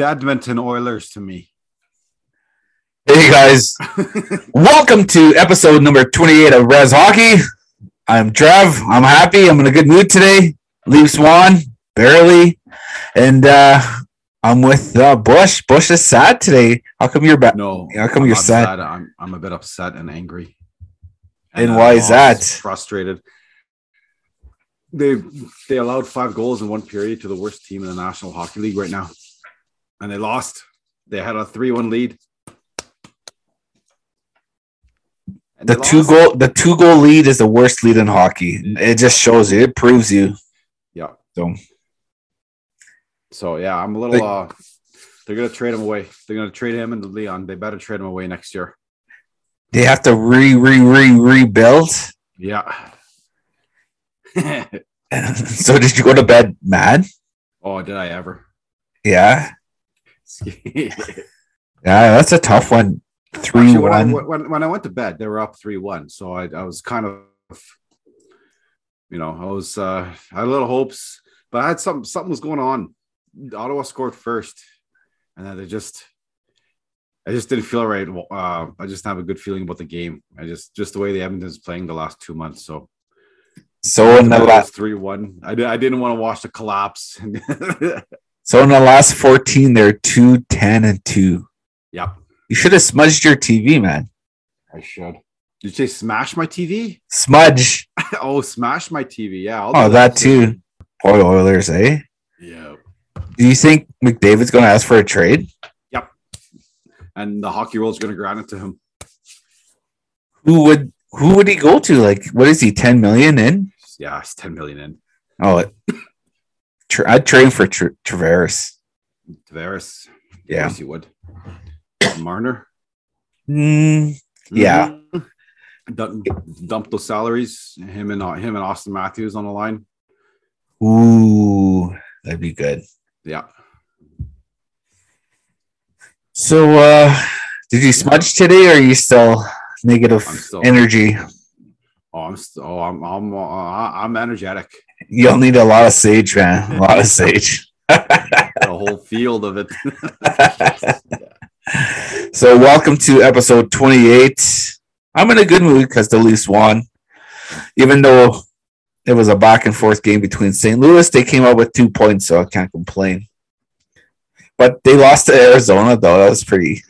Edmonton Oilers to me. Hey guys, welcome to episode number 28 of Res Hockey. I'm Trev. I'm happy. I'm in a good mood today. Leafs won, barely. And uh I'm with uh, Bush. Bush is sad today. How come you're back? No, How come I'm you're not sad? I'm I'm a bit upset and angry. And I'm why is that? Frustrated. They they allowed five goals in one period to the worst team in the National Hockey League right now, and they lost. They had a three-one lead. The two lost. goal the two goal lead is the worst lead in hockey. It just shows you. It proves you. Yeah. So So yeah, I'm a little. Like- uh They're gonna trade him away. They're gonna trade him and Leon. They better trade him away next year. they have to re re re rebuild. Yeah. so did you go to bed mad? oh, did I ever? Yeah. Actually, Yeah, that's a tough one. Three when, I, one. when, when I went to bed, they were up three one. So I, I was kind of, you know, I was uh, I had little hopes, but I had some something was going on. Ottawa scored first, and then they just, I just didn't feel right. Uh, I just have a good feeling about the game. I just just the way the Edmonton's playing the last two months. So So in the last three one, I, I didn't want to watch the collapse. so in the last 14, they're two, 10, and two. yep, You should have smudged your TV, man. I should. Did you say smash my TV? Smudge. oh, smash my TV. Yeah. I'll Oh, that too. Boy, Oilers, eh? Yeah. Do you think McDavid's going to ask for a trade? Yep. And the hockey world's going to grant it to him. Who would who would he go to? Like, what is he? 10 million in? Yeah, it's 10 million in. Oh, it, Tr- I'd trade him for Tr- Traveris. Tavares. Yeah. Yes, he would. Marner. Mm, Yeah. Mhm. Dump, dump those salaries. Him and uh, him and Auston Matthews on the line. ooh, that'd be good. Yeah. So, uh, did you smudge today or are you still negative still- energy? Oh, I'm st- oh, I'm I'm uh, I'm energetic. You'll need a lot of sage, man. A lot of sage. The whole field of it. so, welcome to episode 28. I'm in a good mood because the Leafs won. Even though it was a back and forth game between St. Louis, they came out with two points, so I can't complain. But they lost to Arizona, though. That was pretty.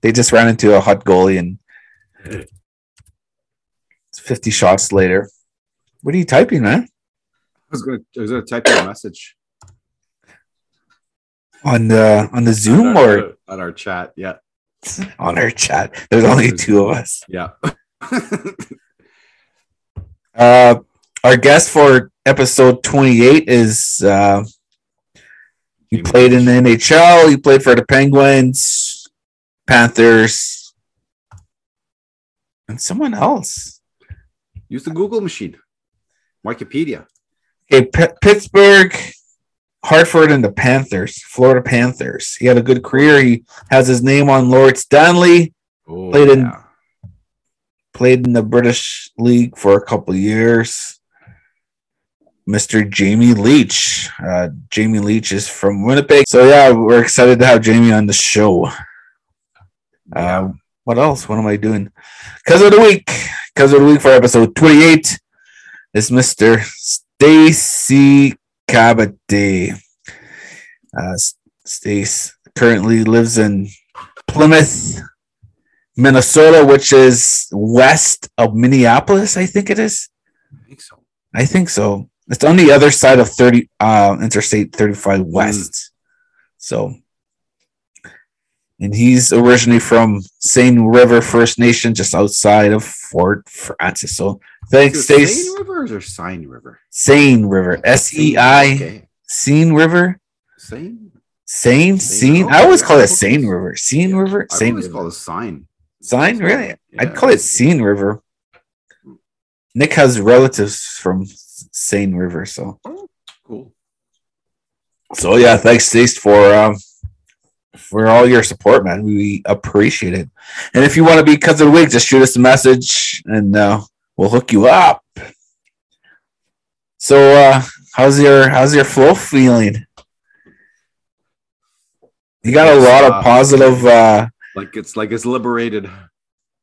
They just ran into a hot goalie and 50 shots later. What are you typing, man? I was gonna I was gonna type you a message On the on the Zoom on or on our chat. Yeah. on our chat? There's only two of us. Yeah. Uh, our guest for episode 28 is uh, he played in the NHL. He played for the Penguins, Panthers, and someone else. Use the Google machine. Wikipedia. Okay, P- Pittsburgh, Hartford, and the Panthers, Florida Panthers. He had a good career. He has his name on Lord Stanley. Oh, Played in- yeah. Played in the British League for a couple years. Mr. Jamie Leach. Uh, Jamie Leach is from Winnipeg. So yeah, we're excited to have Jamie on the show. Uh, what else? What am I doing? Cause of the week. Cause of the week for episode 28 is Mr. Stacy Cabate. Uh, Stace currently lives in Plymouth, Minnesota, which is west of Minneapolis, I think it is. I think so. I think so. It's on the other side of 30 uh Interstate 35 West. So and he's originally from Seine River First Nation, just outside of Fort Frances. So thanks, Stace. Seine River or Seine River? Seine River. S E I. Seine River. Seine? Seine, Seine. I always call it. Seine River. Seine River. I Seine always River. call it Sign. Seine, really? I'd call it Seine River. Nick has relatives from Seine River, so Cool. so yeah. Thanks, Stace, for um for all your support, man. We appreciate it. And if you want to be because of the week, just shoot us a message and uh, we'll hook you up. So uh how's your how's your flow feeling? You got a lot of positive. uh Like it's like it's liberated.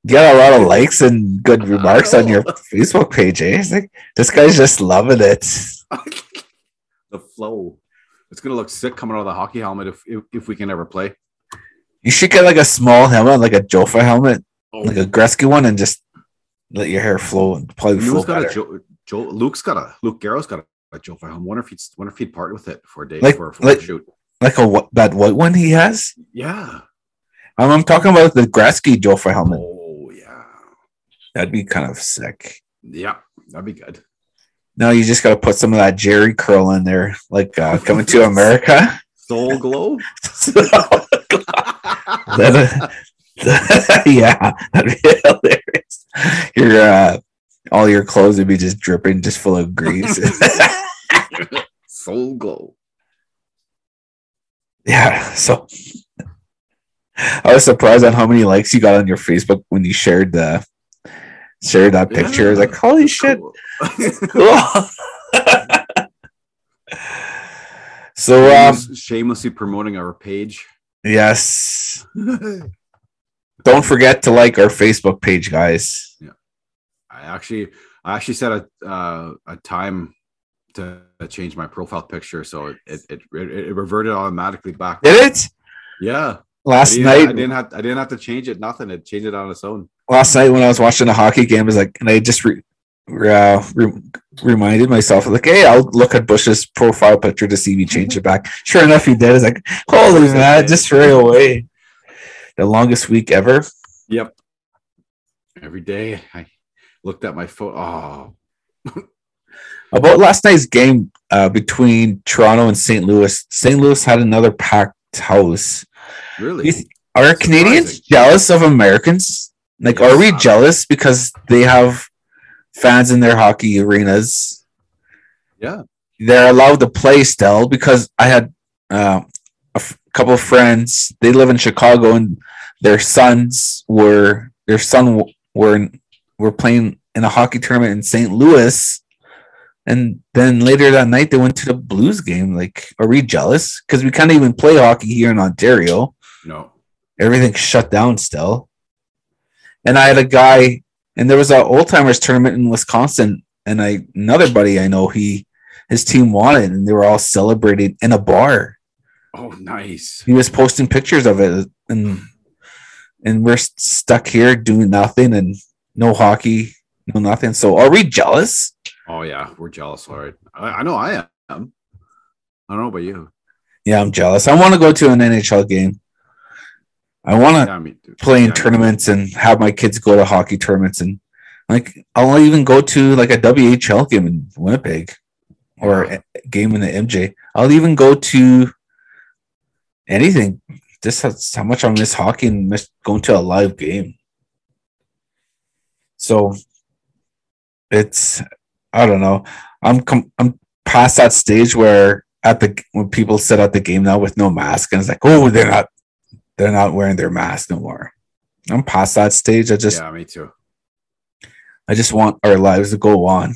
You got a lot of likes and good remarks on your Facebook page. Eh? Like this guy's just loving it. the flow. It's gonna look sick coming out of the hockey helmet if if, if we can ever play. You should get like a small helmet, like a Jofa helmet, Oh, like a Gretzky one, and just let your hair flow and probably flow Luke's got better. a Joe, Joe. Luke's got a Luke Garrow's got a, a for him. Wonder if he'd wonder if he'd part with it for a day Like- for, for like- a shoot. like a wh- that white one he has. Yeah. Um, I'm talking about the Gretzky Jofa helmet. Oh yeah. That'd be kind of sick. Yeah. That'd be good. No, you just got to put some of that Jheri curl in there, like uh, coming to America. Soul Glo. That- yeah, that'd be hilarious. Your uh, all your clothes would be just dripping, just full of grease. Soul Glo. yeah, so I was surprised on how many likes you got on your Facebook when you shared the shared that picture. I was like, holy shit, Cool. so um, shamelessly promoting our page. yes, don't forget to like our Facebook page, guys. Yeah. I actually, I actually set a uh, a time to change my profile picture, so it it, it it reverted automatically back. Did it Yeah, last didn't, night? I didn't have I didn't have to change it. Nothing. It changed it on its own. Last night when I was watching a hockey game, I was like, and I just re, uh, re- reminded myself, like, hey, I'll look at Bush's profile picture to see if he changed it back. Sure enough, he did. I was like, holy man, just right away. The longest week ever. Yep. Every day I looked at my phone. Oh, About last night's game uh, between Toronto and St. Louis, St. Louis had another packed house. really? Are Canadians Surprising. jealous of Americans? Like, are we jealous because they have fans in their hockey arenas? Yeah. They're allowed to play still because I had uh, a f- couple of friends. They live in Chicago, and their sons were their son w- were in- were playing in a hockey tournament in St. Louis. And then later that night, they went to the Blues game. Like, are we jealous? Because we can't even play hockey here in Ontario No. everything's shut down still. And I had a guy, and there was a old timers tournament in Wisconsin, and I another buddy I know he his team won it, and they were all celebrating in a bar. Oh, nice. He was posting pictures of it, and and we're st- stuck here doing nothing and no hockey, no nothing. So are we jealous? Oh yeah, we're jealous. All right. I, I know I am. I don't know about you. Yeah, I'm jealous. I want to go to an NHL game. I want to Yeah, play in yeah, tournaments and have my kids go to hockey tournaments and like I'll even go to like a WHL game in Winnipeg or a game in the MJ. I'll even go to anything. This that's how much I miss hockey and miss going to a live game. So it's I don't know. I'm com- I'm past that stage where at the when people sit at the game now with no mask and it's like, oh, they're not they're not wearing their mask no more. I'm past that stage. I just yeah, me too. I just want our lives to go on.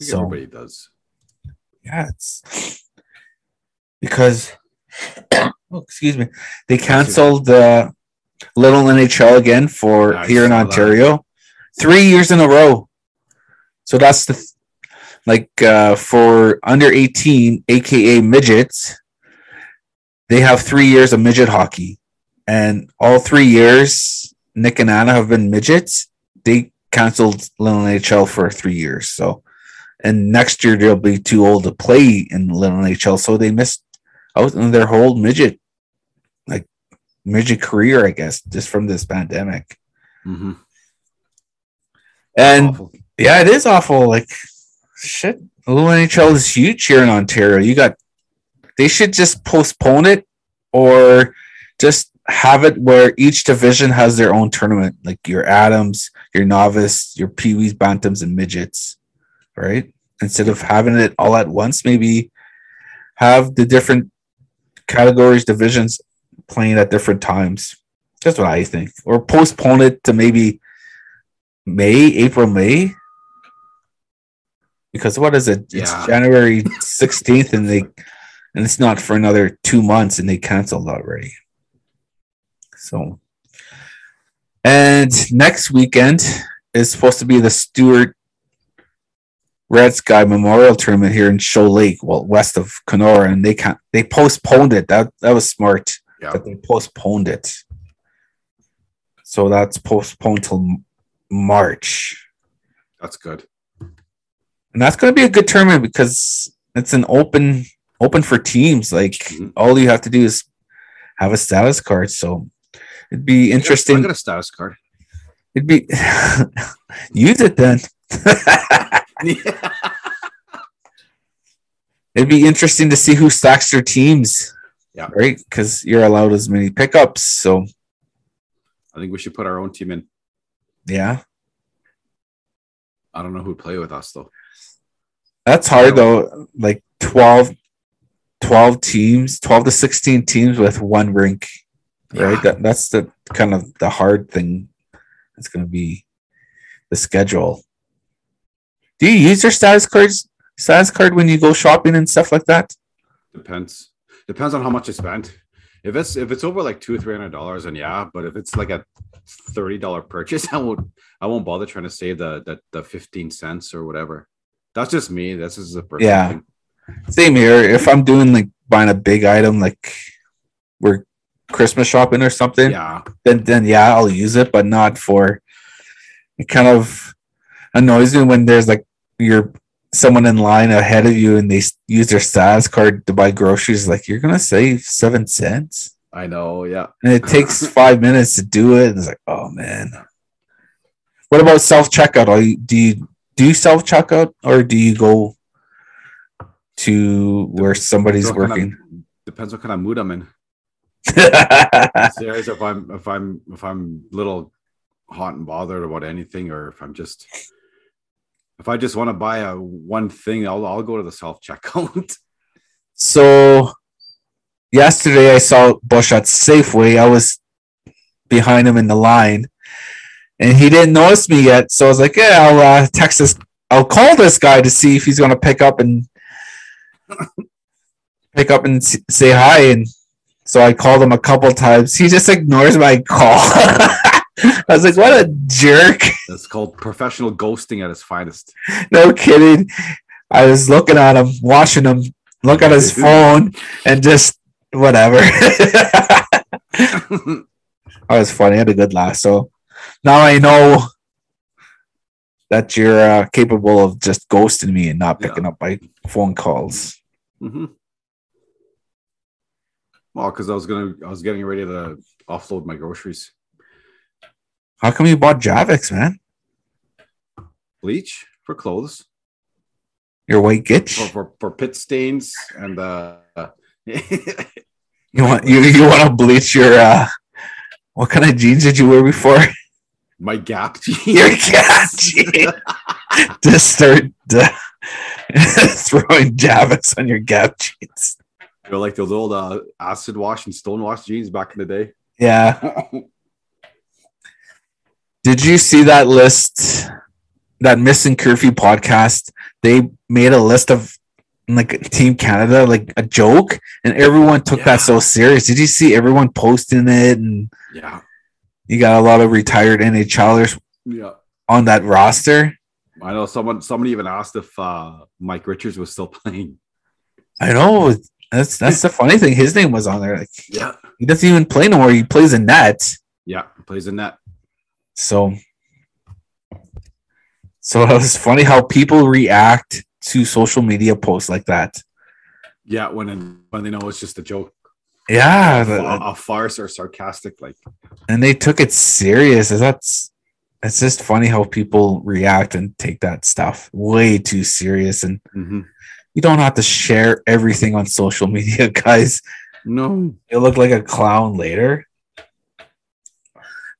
So everybody does. yeah, it's because oh, excuse me, they canceled the little NHL again for here in saw that. Ontario, three years in a row. So that's the th- like uh, for under eighteen, aka midgets. They have three years of midget hockey, and all three years, Nick and Anna have been midgets. They canceled little NHL for three years, so and next year they'll be too old to play in little NHL, so they missed out on their whole midget, like midget career, I guess, just from this pandemic. Mm-hmm. And yeah, it is awful. Like shit, little NHL is huge here in Ontario. You got, they should just postpone it or just have it where each division has their own tournament, like your Atoms, your novice, your Pee Wees, Bantams, and midgets, right? Instead of having it all at once, maybe have the different categories, divisions playing at different times. That's what I think. Or postpone it to maybe May, April, May. Because what is it? It's Yeah. January 16th and they and it's not for another two months, and they canceled already. So, and next weekend is supposed to be the Stewart Red Sky Memorial Tournament here in Shoal Lake, well, west of Kenora, and they can't. They postponed it. That that was smart. Yeah. That they postponed it. So that's postponed till March, That's good. and that's going to be a good tournament because it's an open open for teams. Like Mhm. all you have to do is have a status card. So it'd be I interesting. got a status card. It'd be use it then. It'd be interesting to see who stacks their teams. Yeah. Right? Because you're allowed as many pickups. So I think we should put our own team in. yeah. I don't know who'd play with us though. That's hard though. Like 12, 12 teams, 12 to 16 teams with one rink. Right? Yeah. That, that's the kind of the hard thing. It's gonna be the schedule. Do you use your status cards status card when you go shopping and stuff like that? Depends. Depends on how much I spent. If it's if it's over like two or three hundred dollars, and yeah. But if it's like a thirty dollar purchase, I won't I won't bother trying to save the the, the fifteen cents or whatever. That's just me. This is a personal Yeah. thing. Same here. If I'm doing like buying a big item, like we're Christmas shopping or something, Yeah. then then yeah, I'll use it, but not for. It kind of annoys me when there's like you're someone in line ahead of you and they use their status card to buy groceries. Like you're gonna save seven cents, I know. Yeah. and it takes five minutes to do it. And it's like, oh man. What about self checkout? Are you do you do self checkout or do you go to where somebody's Depends working? kind of- depends what kind of mood I'm in. Serious if I'm if I'm if I'm little hot and bothered about anything, or if I'm just if I just want to buy a one thing, I'll I'll go to the self checkout. So yesterday I saw Bush at Safeway. I was behind him in the line, and he didn't notice me yet. So I was like, "Yeah, I'll uh, text this. I'll call this guy to see if he's going to pick up and pick up and say hi." And so I called him a couple times. He just ignores my call. I was like, "What a jerk!" That's called professional ghosting at its finest. no kidding. I was looking at him, watching him look at his phone, and just whatever. That was funny. I had a good laugh. So now I know that you're uh, capable of just ghosting me and not picking up my phone calls. Hmm Well, because I was gonna, I was getting ready to offload my groceries. How come you bought Javex, man? Bleach for clothes, Your white for gitch. for, for pit stains, and uh, You want you you want to bleach your uh what kind of jeans did you wear before? my Gap Your jeans. Gap jeans. Start uh, throwing Javex on your Gap jeans. They're like those old uh, acid wash and stone wash jeans back in the day. Yeah. Did you see that list? That missing curfew podcast. They made a list of like Team Canada, like a joke, and everyone took Yeah. that so serious. Did you see everyone posting it? And yeah, you got a lot of retired NHLers yeah. on that roster. I know someone. Somebody even asked if uh, Mike Richards was still playing. I know. That's that's the funny thing. His name was on there. Like Yeah, he doesn't even play no more. He plays in net. yeah. Plays in net. So, so it was funny how people react to social media posts like that. Yeah, when when they know it's just a joke, Yeah, a, a farce or sarcastic. Like, and they took it serious. Is that's it's just funny how people react and take that stuff way too serious. And mhm. you don't have to share everything on social media, guys. no, You look like a clown later.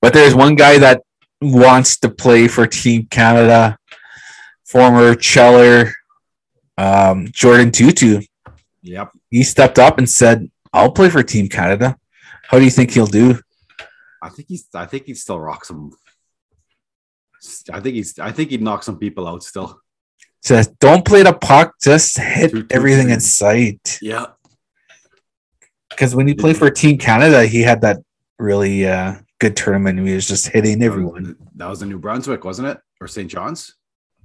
But there's one guy that wants to play for Team Canada, former Cheller, um, Jordin Tootoo. yep. He stepped up and said, "I'll play for Team Canada." How do you think he'll do? I think he's. I think he still rocks some. I think he's. I think he'd knock some people out still. Says, "Don't play the puck, just hit Two, two, everything three. in sight." Yeah. Because when he played for Team Canada, he had that really uh, good tournament. He was just hitting everyone. That was in New Brunswick, wasn't it? Or St. John's?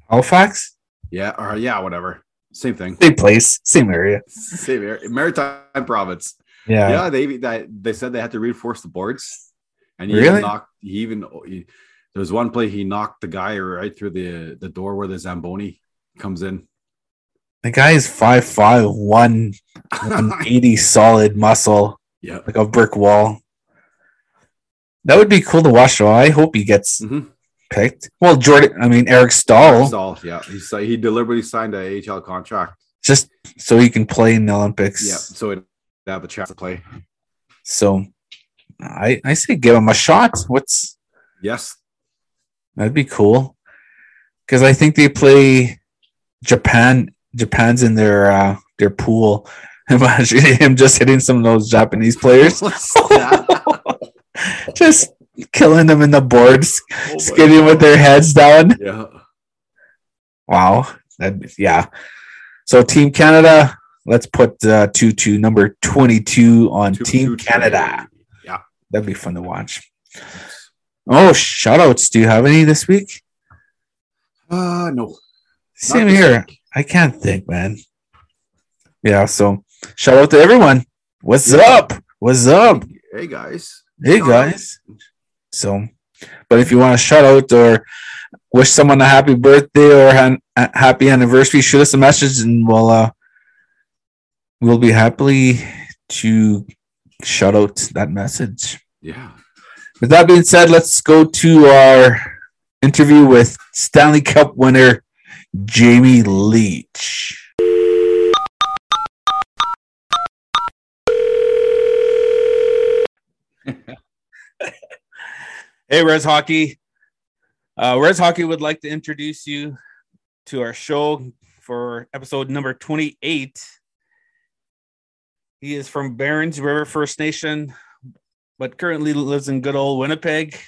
Halifax? Yeah, or yeah, whatever. Same thing. Same place, same area. Same area. Maritime province. Yeah. Yeah, they that they said they had to reinforce the boards, and he Really? even knocked. He even he, there was one play he knocked the guy right through the the door where the zamboni comes in. The guy is 5'5, 1, 180 solid muscle, Yeah. like a brick wall. That would be cool to watch, though. I hope he gets Mm-hmm. picked. Well, Jordan, I mean, Eric Staal, Staal, yeah. He he deliberately signed a AHL contract. just so he can play in the Olympics. Yeah, so it have a chance to play. So I, I say give him a shot. What's Yes. That'd be cool. Because I think they play Japan. Japan's in their uh, their pool. Imagine him just hitting some of those Japanese players, just killing them in the boards, Oh skating with their heads down. Yeah. Wow. That yeah. So Team Canada, let's put uh, two to number twenty two on Two- Team two Canada. trade. Yeah. That'd be fun to watch. Oh, shout outs. Do you have any this week? Uh no. Same here. week. I can't think, man. Yeah, so shout out to everyone. What's Yeah. up? What's up? Hey guys. Hey guys. So, but if you want to shout out or wish someone a happy birthday or an- a happy anniversary, shoot us a message and we'll uh we'll be happily to shout out that message. Yeah. With that being said, let's go to our interview with Stanley Cup winner Jamie Leach. hey, Res Hockey. Uh, Res Hockey would like to introduce you to our show for episode number 28. He is from Berens River First Nation, but currently lives in good old Winnipeg.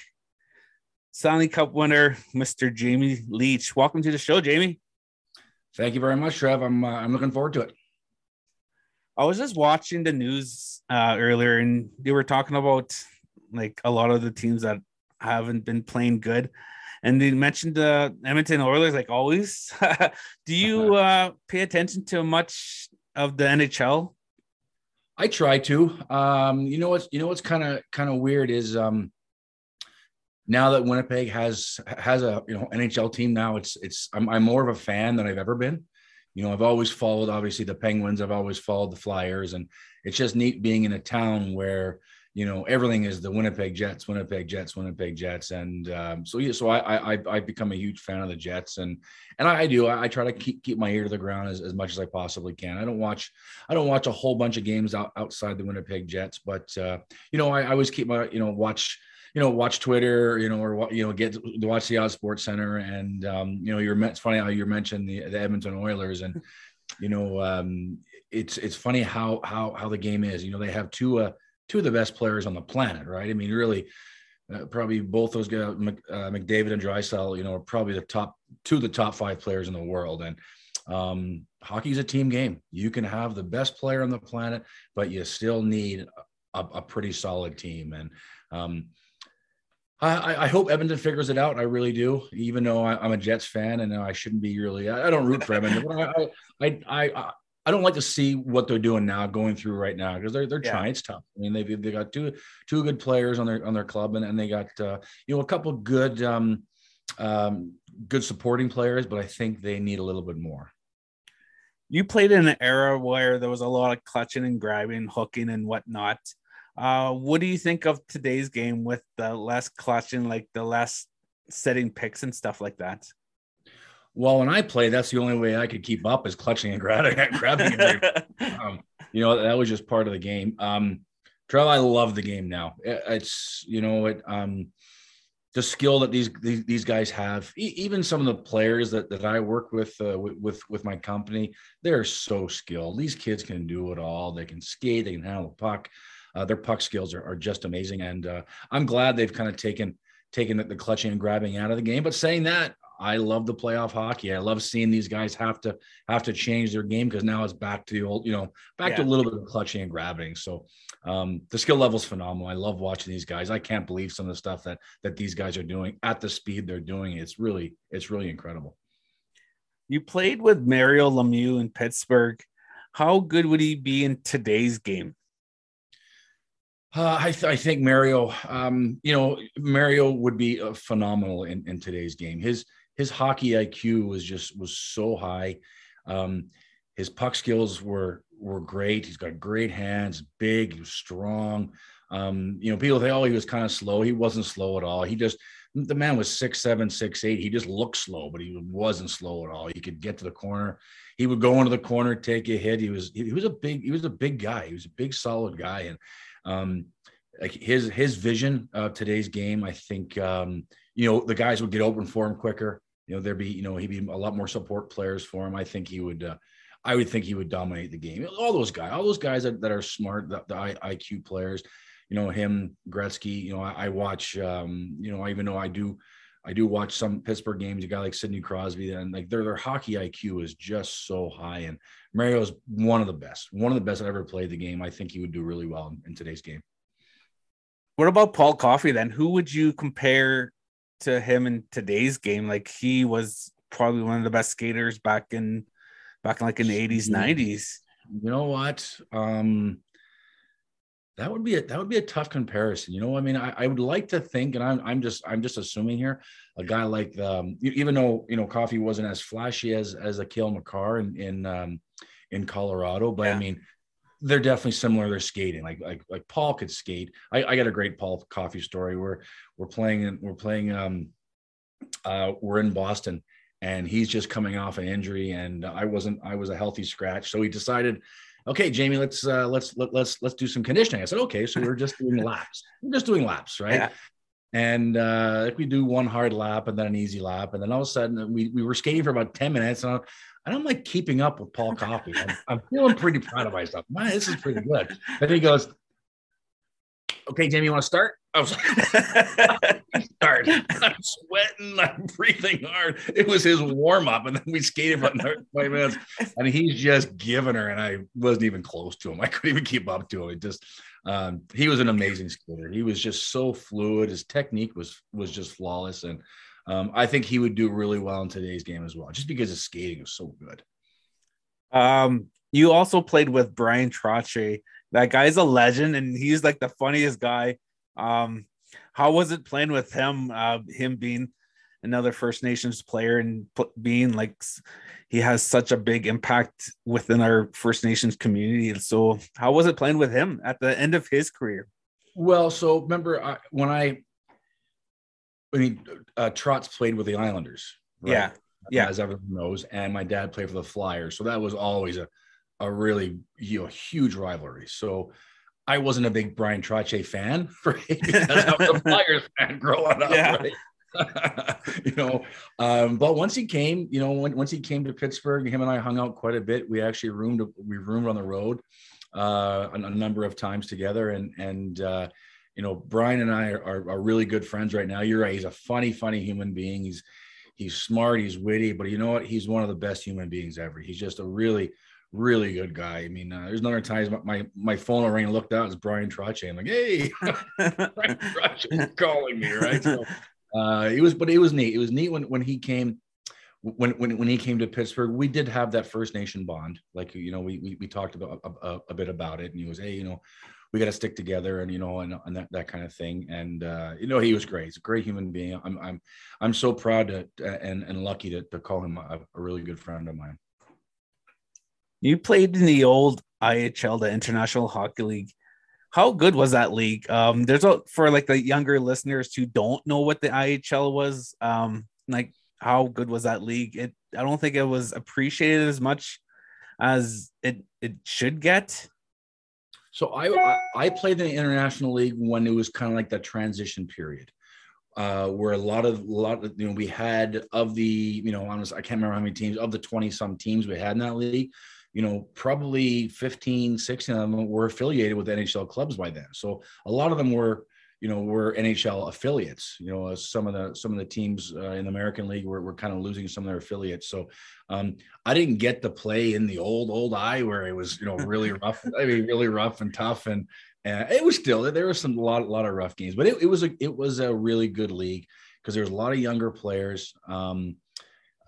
Stanley Cup winner, Mr. Jamie Leach. Welcome to the show, Jamie. Thank you very much, Trev. I'm uh, I'm looking forward to it. I was just watching the news uh, earlier, and they were talking about like a lot of the teams that haven't been playing good, and they mentioned the Edmonton Oilers, like always. Do you uh, pay attention to much of the NHL? I try to. Um, you know what's you know what's kind of kind of weird is um, now that Winnipeg has has a you know NHL team now, it's it's I'm, I'm more of a fan than I've ever been. You know, I've always followed obviously the Penguins. I've always followed the Flyers, and it's just neat being in a town where you know everything is the Winnipeg Jets, Winnipeg Jets, Winnipeg Jets, and um, so yeah, so I I I've become a huge fan of the Jets, and and I, do. I, I try to keep keep my ear to the ground as, as much as I possibly can. I don't watch I don't watch a whole bunch of games out, outside the Winnipeg Jets, but uh, you know, I, I always keep my, you know, watch, you know, watch Twitter, you know, or you know, get to watch the Odd Sports Center, and um, you know, you're it's funny how you mentioned the, the Edmonton Oilers, and you know, um, it's it's funny how how how the game is. You know, they have two uh, two of the best players on the planet, right? I mean, really. Uh, probably both those guys, uh, McDavid and Draisaitl, you know, are probably the top two of the top five players in the world. And um, is a team game. You can have the best player on the planet, but you still need a, a pretty solid team. And um, I, I hope Edmonton figures it out. I really do, even though I, I'm a Jets fan and I shouldn't be really. I, I don't root for Edmonton. I, I, I, I, don't like to see what they're doing now, going through right now, because they're they're Yeah. trying. It's tough. I mean, they've they got two two good players on their on their club, and, and they got uh, you know a couple good um, um, good supporting players, but I think they need a little bit more. You played in an era where there was a lot of clutching and grabbing, hooking and whatnot. Uh, what do you think of today's game with the less clutching, like the less setting picks and stuff like that? Well, when I play, that's the only way I could keep up is clutching and grabbing, grabbing. um, you know, that was just part of the game. Um, Trev, I love the game now. It- It's you know it. Um, the skill that these these, these guys have, e- even some of the players that, that I work with, uh, with with with my company, they're so skilled. These kids can do it all. They can skate. They can handle the puck. Uh, their puck skills are, are just amazing, and uh, I'm glad they've kind of taken taken the, the clutching and grabbing out of the game. But saying that, I love the playoff hockey. I love seeing these guys have to have to change their game because now it's back to the old, you know, back yeah. to a little bit of clutching and grabbing. So um, the skill level is phenomenal. I love watching these guys. I can't believe some of the stuff that that these guys are doing at the speed they're doing. It's really it's really incredible. You played with Mario Lemieux in Pittsburgh. How good would he be in today's game? Uh, I, th- I, think Mario, um, you know, Mario would be uh, phenomenal in, in today's game. His his hockey IQ was just was so high. Um, his puck skills were were great. He's got great hands, big, he was strong. Um, you know, people say, "Oh, he was kind of slow." He wasn't slow at all. He just the man was six seven, six eight. He just looked slow, but he wasn't slow at all. He could get to the corner. He would go into the corner, take a hit. He was he was a big he was a big guy. He was a big, solid guy, and um, like his his vision of today's game, I think um, you know the guys would get open for him quicker. You know, there'd be you know he'd be a lot more support players for him. I think he would. Uh, I would think he would dominate the game. All those guys, all those guys that, that are smart, the, the IQ players, you know, him, Gretzky, you know, I, I watch, um, you know, I even know I do, I do watch some Pittsburgh games. A guy like Sidney Crosby, and like their their hockey IQ is just so high. And Mario is one of the best, one of the best that ever played the game. I think he would do really well in, in today's game. What about Paul Coffey then? Who would you compare to him in today's game? Like he was probably one of the best skaters back in back in like in the 80s, 90s. You know what? Um that would be a that would be a tough comparison. You know, I mean, I, I would like to think, and I'm I'm just I'm just assuming here, a guy like um, even though you know Coffey wasn't as flashy as as a Cale Makar in in um, in Colorado, but yeah. I mean, they're definitely similar. They're skating like like like Paul could skate. I, I got a great Paul Coffey story where we're playing we're playing um uh we're in Boston and he's just coming off an injury and I wasn't I was a healthy scratch, so he decided okay, Jamie, let's uh, let's let, let's let's do some conditioning. I said, okay, so we're just doing laps. We're just doing laps, right? Yeah. And uh, if we do one hard lap and then an easy lap, and then all of a sudden we we were skating for about ten minutes, and I'm, and I'm like keeping up with Paul Coffey. I'm, I'm feeling pretty proud of myself. Man, this is pretty good. And he goes, okay, Jamie, you want to start? I was like, start. I'm sweating, I'm breathing hard. It was his warm up, and then we skated for another 20 minutes, and he's just giving her, and I wasn't even close to him. I couldn't even keep up to him. It just, um, he was an amazing skater. He was just so fluid. His technique was was just flawless, and um, I think he would do really well in today's game as well, just because his skating is so good. Um, you also played with Bryan Trottier that guy's a legend and he's like the funniest guy. Um, how was it playing with him? Uh, him being another First Nations player and being like he has such a big impact within our First Nations community. And so, how was it playing with him at the end of his career? Well, so remember I, when I, I mean, uh, Trotz played with the Islanders. Right? Yeah, yeah, as everyone knows, and my dad played for the Flyers, so that was always a a really you know huge rivalry. So I wasn't a big Bryan Trottier fan for because I was a Flyers fan growing up. Yeah. Right? you know, um, but once he came, you know, when, once he came to Pittsburgh, him and I hung out quite a bit. We actually roomed we roomed on the road uh, a, a number of times together, and and uh, you know, Bryan and I are, are, are really good friends right now. You're right; he's a funny, funny human being. He's he's smart, he's witty, but you know what? He's one of the best human beings ever. He's just a really really good guy. I mean, uh, there's another times my my phone will ring and looked out. It's Bryan Trottier. I'm like, hey, Bryan Trottier calling me, right? So, uh, it was, but it was neat. It was neat when when he came. When, when when he came to Pittsburgh, we did have that First Nation bond. Like you know, we we, we talked about a, a, a bit about it, and he was, hey, you know, we got to stick together and you know and, and that, that kind of thing and uh, you know he was great he's a great human being i'm i'm i'm so proud to and and lucky to, to call him a, a really good friend of mine you played in the old IHL, the International Hockey League. How good was that league? Um, there's a for like the younger listeners who don't know what the IHL was. Um, like how good was that league? It I don't think it was appreciated as much as it it should get. So I I played in the international league when it was kind of like that transition period, uh, where a lot of a lot of you know we had of the you know honest I can't remember how many teams of the twenty some teams we had in that league you know, probably 15, 16 of them were affiliated with NHL clubs by then. So a lot of them were, you know, were NHL affiliates. You know, uh, some of the some of the teams uh, in the American League were, were kind of losing some of their affiliates. So um, I didn't get to play in the old old eye where it was you know really rough. I mean, really rough and tough, and uh, it was still there was some lot a lot of rough games, but it, it was a it was a really good league because there was a lot of younger players. Um,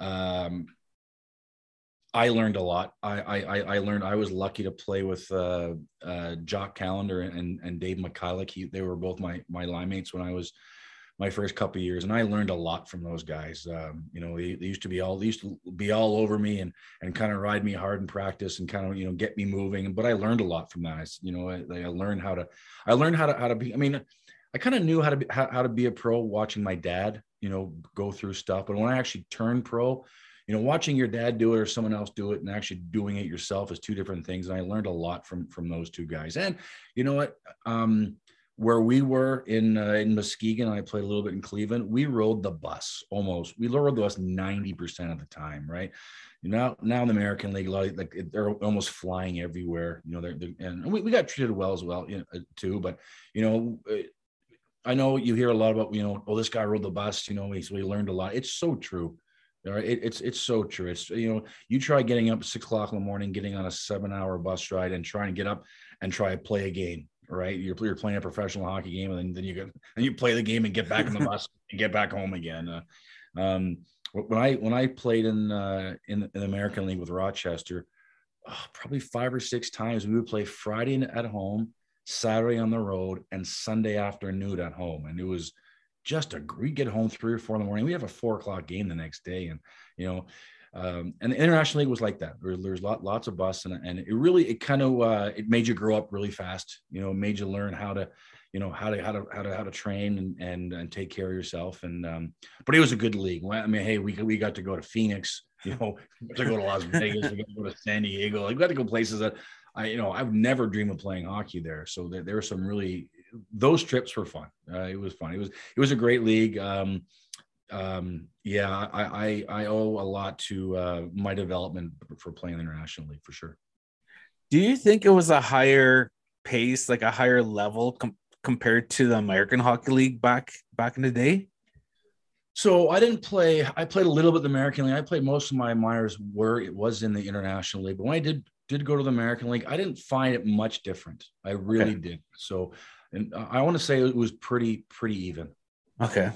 um, I learned a lot. I, I I learned. I was lucky to play with uh, uh, Jock Callander and and Dave Michayluk. He, they were both my my line mates when I was my first couple years, and I learned a lot from those guys. Um, you know, they, they, used to be all they used to be all over me and and kind of ride me hard in practice and kind of you know get me moving. But I learned a lot from that. I, you know, I, I learned how to I learned how to how to be. I mean, I kind of knew how to be how, how to be a pro watching my dad. You know, go through stuff. But when I actually turned pro, you know watching your dad do it or someone else do it and actually doing it yourself is two different things and i learned a lot from from those two guys and you know what um where we were in uh, in Muskegon, I played a little bit in Cleveland. We rode the bus almost. We rode the bus ninety percent of the time, right? You know, now in the American League, like they're almost flying everywhere. You know, they're, they're and we, we got treated well as well, you know, uh, too. But you know, uh, I know you hear a lot about you know, oh, this guy rode the bus. You know, we so we learned a lot. It's so true. Right? It, it's it's so true. It's you know you try getting up at six o'clock in the morning, getting on a seven hour bus ride, and trying to get up and try to play a game. Right? You're, you're playing a professional hockey game, and then, then you get and you play the game and get back on the bus and get back home again. Uh, um, when I when I played in uh, in, in the American League with Rochester, oh, probably five or six times we would play Friday at home, Saturday on the road, and Sunday afternoon at home, and it was just a we get home three or four in the morning. We have a four o'clock game the next day, and you know, um, and the international league was like that. There, there's lot, lots of bus, and, and it really it kind of uh, it made you grow up really fast. You know, made you learn how to, you know, how to how to how to how to train and and, and take care of yourself. And um, but it was a good league. I mean, hey, we we got to go to Phoenix. You know, to go to Las Vegas, we got to go to San Diego. Like, we got to go places that I, you know, I've never dreamed of playing hockey there. So there, there were some really those trips were fun. Uh, it was fun. It was it was a great league. Um, um, yeah, I, I, I owe a lot to uh, my development for playing the international league for sure. Do you think it was a higher pace, like a higher level com- compared to the American Hockey League back back in the day? So I didn't play. I played a little bit the American League. I played most of my minors where it was in the international league. But when I did did go to the American League, I didn't find it much different. I really okay. did. So and I want to say it was pretty pretty even. Okay.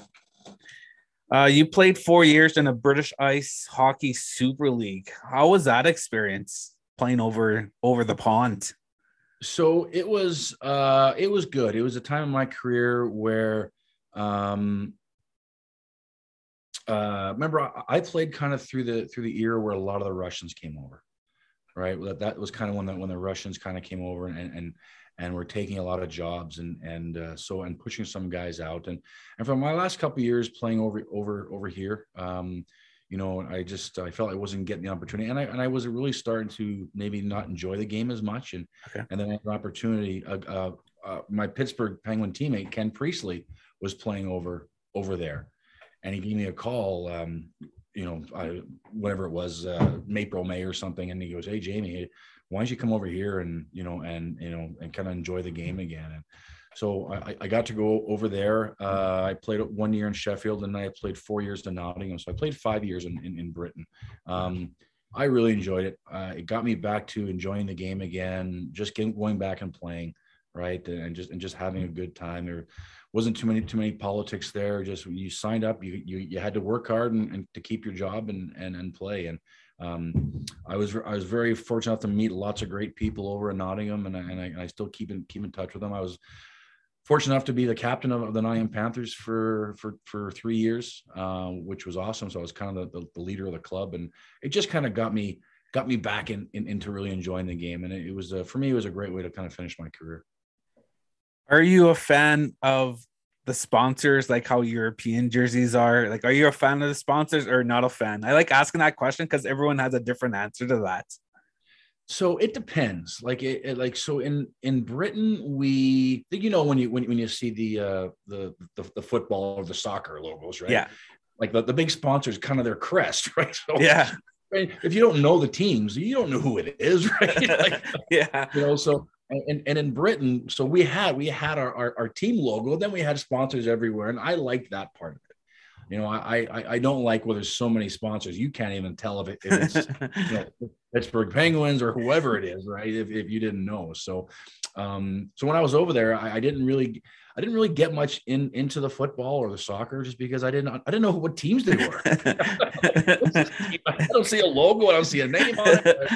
Uh, you played four years in the British Ice Hockey Super League. How was that experience playing over over the pond? So it was uh, it was good. It was a time in my career where um, uh, remember I, played kind of through the through the era where a lot of the Russians came over, right? That, that was kind of when the when the Russians kind of came over and and and we're taking a lot of jobs and and uh, so and pushing some guys out. And and from my last couple years playing over over over here um, you know i just i felt i wasn't getting the opportunity. And i and i was really starting to maybe not enjoy the game as much. And okay. and then an opportunity uh, uh, uh, my pittsburgh penguin teammate ken priestlay was playing over over there. And he gave me a call um, you know I, whatever it was uh, april may or something. And he goes hey jamie why don't you come over here and you know and you know and kind of enjoy the game again? And so I, I got to go over there uh, i played one year in sheffield and i played four years in nottingham. So i played five years in, in, in britain. Um, i really enjoyed it. Uh, it got me back to enjoying the game again just getting going back and playing right? And just and just having a good time. There wasn't too many too many politics there. Just you signed up you you, you had to work hard and, and to keep your job and and, and play. And um, I was I was very fortunate to meet lots of great people over in Nottingham, and I, and I, and I still keep in keep in touch with them. I was fortunate enough to be the captain of, the Nottingham Panthers for for for three years, uh, which was awesome. So I was kind of the, the, leader of the club, and it just kind of got me got me back in, in, into really enjoying the game. And it, it was for me, it was a great way to kind of finish my career. Are you a fan of the sponsors, like how European jerseys are? Like, are you a fan of the sponsors or not a fan? I like asking that question because everyone has a different answer to that. So it depends. Like it, it, like so in in Britain, we you know when you when, when you see the uh the, the the football or the soccer logos, right? Yeah. Like the, the big sponsors, kind of their crest, right? So yeah. If you don't know the teams, you don't know who it is, right? Like, yeah. You know, so and, and in Britain, so we had we had our, our, our team logo, then we had sponsors everywhere, and I liked that part of it. You know, I I, I don't like where there's so many sponsors. You can't even tell if, it, if it's you know, Pittsburgh Penguins or whoever it is, right? If, if you didn't know. So, um, so when I was over there, I, I didn't really I didn't really get much in into the football or the soccer just because I didn't I didn't know what teams they were. I don't see a logo, I don't see a name on it.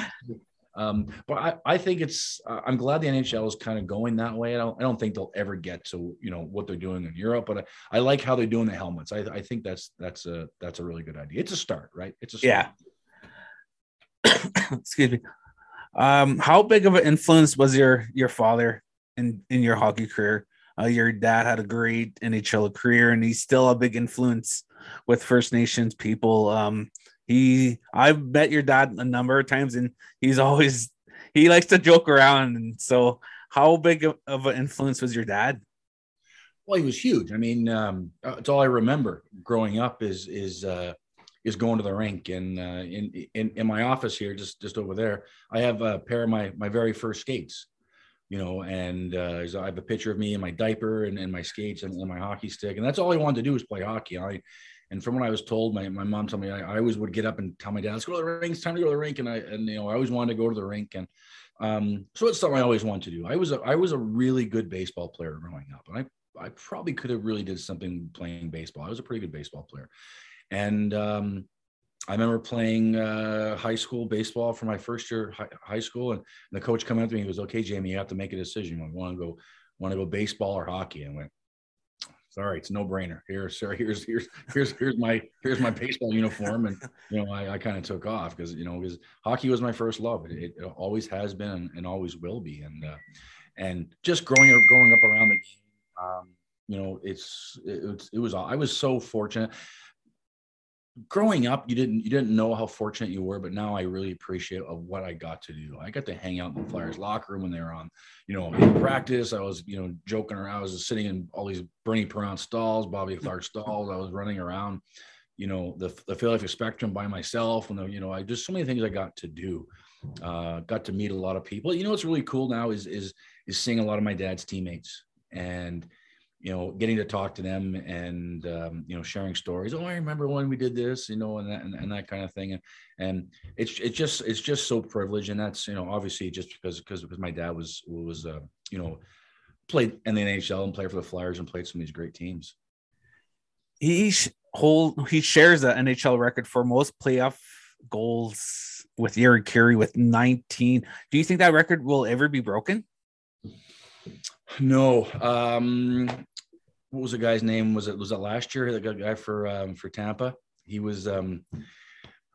Um, but I, I think it's uh, I'm glad the NHL is kind of going that way. I don't I don't think they'll ever get to you know what they're doing in Europe, but I, I like how they're doing the helmets. I, I think that's that's a that's a really good idea. It's a start, right? It's a start. yeah. Excuse me. Um, how big of an influence was your your father in in your hockey career? Uh, your dad had a great NHL career, and he's still a big influence with First Nations people. Um, he, I've met your dad a number of times, and he's always he likes to joke around. And so, how big of, of an influence was your dad? Well, he was huge. I mean, um, it's all I remember growing up is is uh, is going to the rink. And uh, in, in in my office here, just just over there, I have a pair of my my very first skates you know, and uh, I have a picture of me in my diaper and, and my skates and, and, my hockey stick. And that's all I wanted to do was play hockey. I, and from what I was told, my, my mom told me I, I always would get up and tell my dad, let's go to the rink. It's time to go to the rink. And I, and, you know, I always wanted to go to the rink. And um, so it's something I always wanted to do. I was a, I was a really good baseball player growing up. And I, I probably could have really did something playing baseball. I was a pretty good baseball player. And, um, I remember playing uh, high school baseball for my first year high, high school, and, the coach coming up to me. He goes, "Okay, Jamie, you have to make a decision. You want to go, want to go baseball or hockey?" And I went, "Sorry, it's no brainer. Here, sir. Here's here's here's here's my here's my baseball uniform." And you know, I, I kind of took off because you know because hockey was my first love. It, it always has been and, and, always will be. And uh, and just growing up growing up around the game, um, you know, it's it, it was I was so fortunate growing up you didn't you didn't know how fortunate you were but now i really appreciate of what i got to do. I got to hang out in the flyers locker room when they were on you know in practice. I was you know joking around. I was sitting in all these bernie Parent stalls bobby Clarke stalls. I was running around you know the, the philadelphia spectrum by myself and the, you know i just so many things i got to do uh, got to meet a lot of people. You know what's really cool now is is is seeing a lot of my dad's teammates. And you know, getting to talk to them and um, you know, sharing stories. Oh, I remember when we did this, you know, and that and, and, that kind of thing. And and it's it's just it's just so privileged, and that's you know, obviously just because because because my dad was was uh, you know played in the NHL and played for the Flyers and played some of these great teams. He hold he shares the NHL record for most playoff goals with Jari Kurri with 19. Do you think that record will ever be broken? No. Um, what was the guy's name? Was it was it last year? The guy for um, for Tampa. He was um,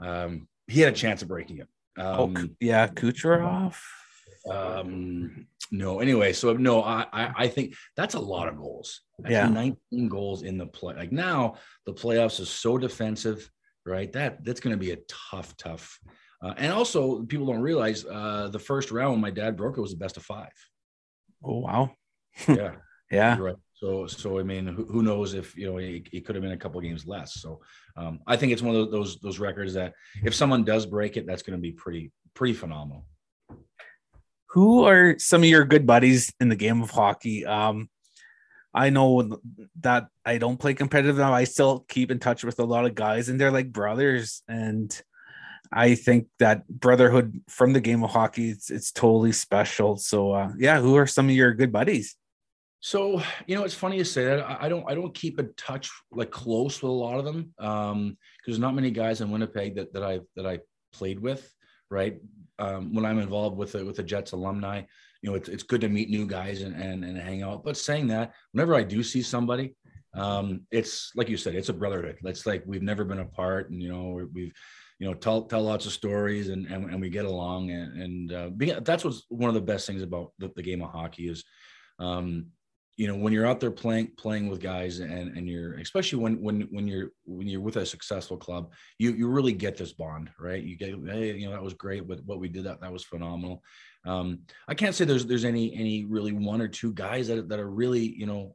um, he had a chance of breaking it. Oh, um, oh, yeah, Kucherov. Um, no, anyway, so no, I, I, I think that's a lot of goals. That's yeah, 19 goals in the play. Like now, the playoffs is so defensive, right? That that's going to be a tough, tough. Uh, and also, people don't realize uh, the first round when my dad broke it was the best of five. Oh wow! yeah, yeah. Right. So, so I mean, who, who knows if you know he, he could have been a couple games less. So, um, I think it's one of those those records that if someone does break it, that's going to be pretty pretty phenomenal. Who are some of your good buddies in the game of hockey? Um, I know that I don't play competitive now. I still keep in touch with a lot of guys, and they're like brothers. And I think that brotherhood from the game of hockey, it's, it's totally special. So, uh, yeah, who are some of your good buddies? So you know, it's funny to say that. I, I don't I don't keep in touch like close with a lot of them um, because there's not many guys in Winnipeg that that I that I played with. Right um, when I'm involved with the, with the Jets alumni, you know, it's, it's good to meet new guys and, and and hang out. But saying that, whenever I do see somebody, um, it's like you said, it's a brotherhood. It's like we've never been apart, and you know, we've you know tell tell lots of stories and and, and we get along and and uh, that's what's one of the best things about the, the game of hockey is um, you know when you're out there playing playing with guys and and you're especially when when when you're when you're with a successful club you you really get this bond right you get hey you know that was great but what we did that that was phenomenal um i can't say there's there's any any really one or two guys that, that are really you know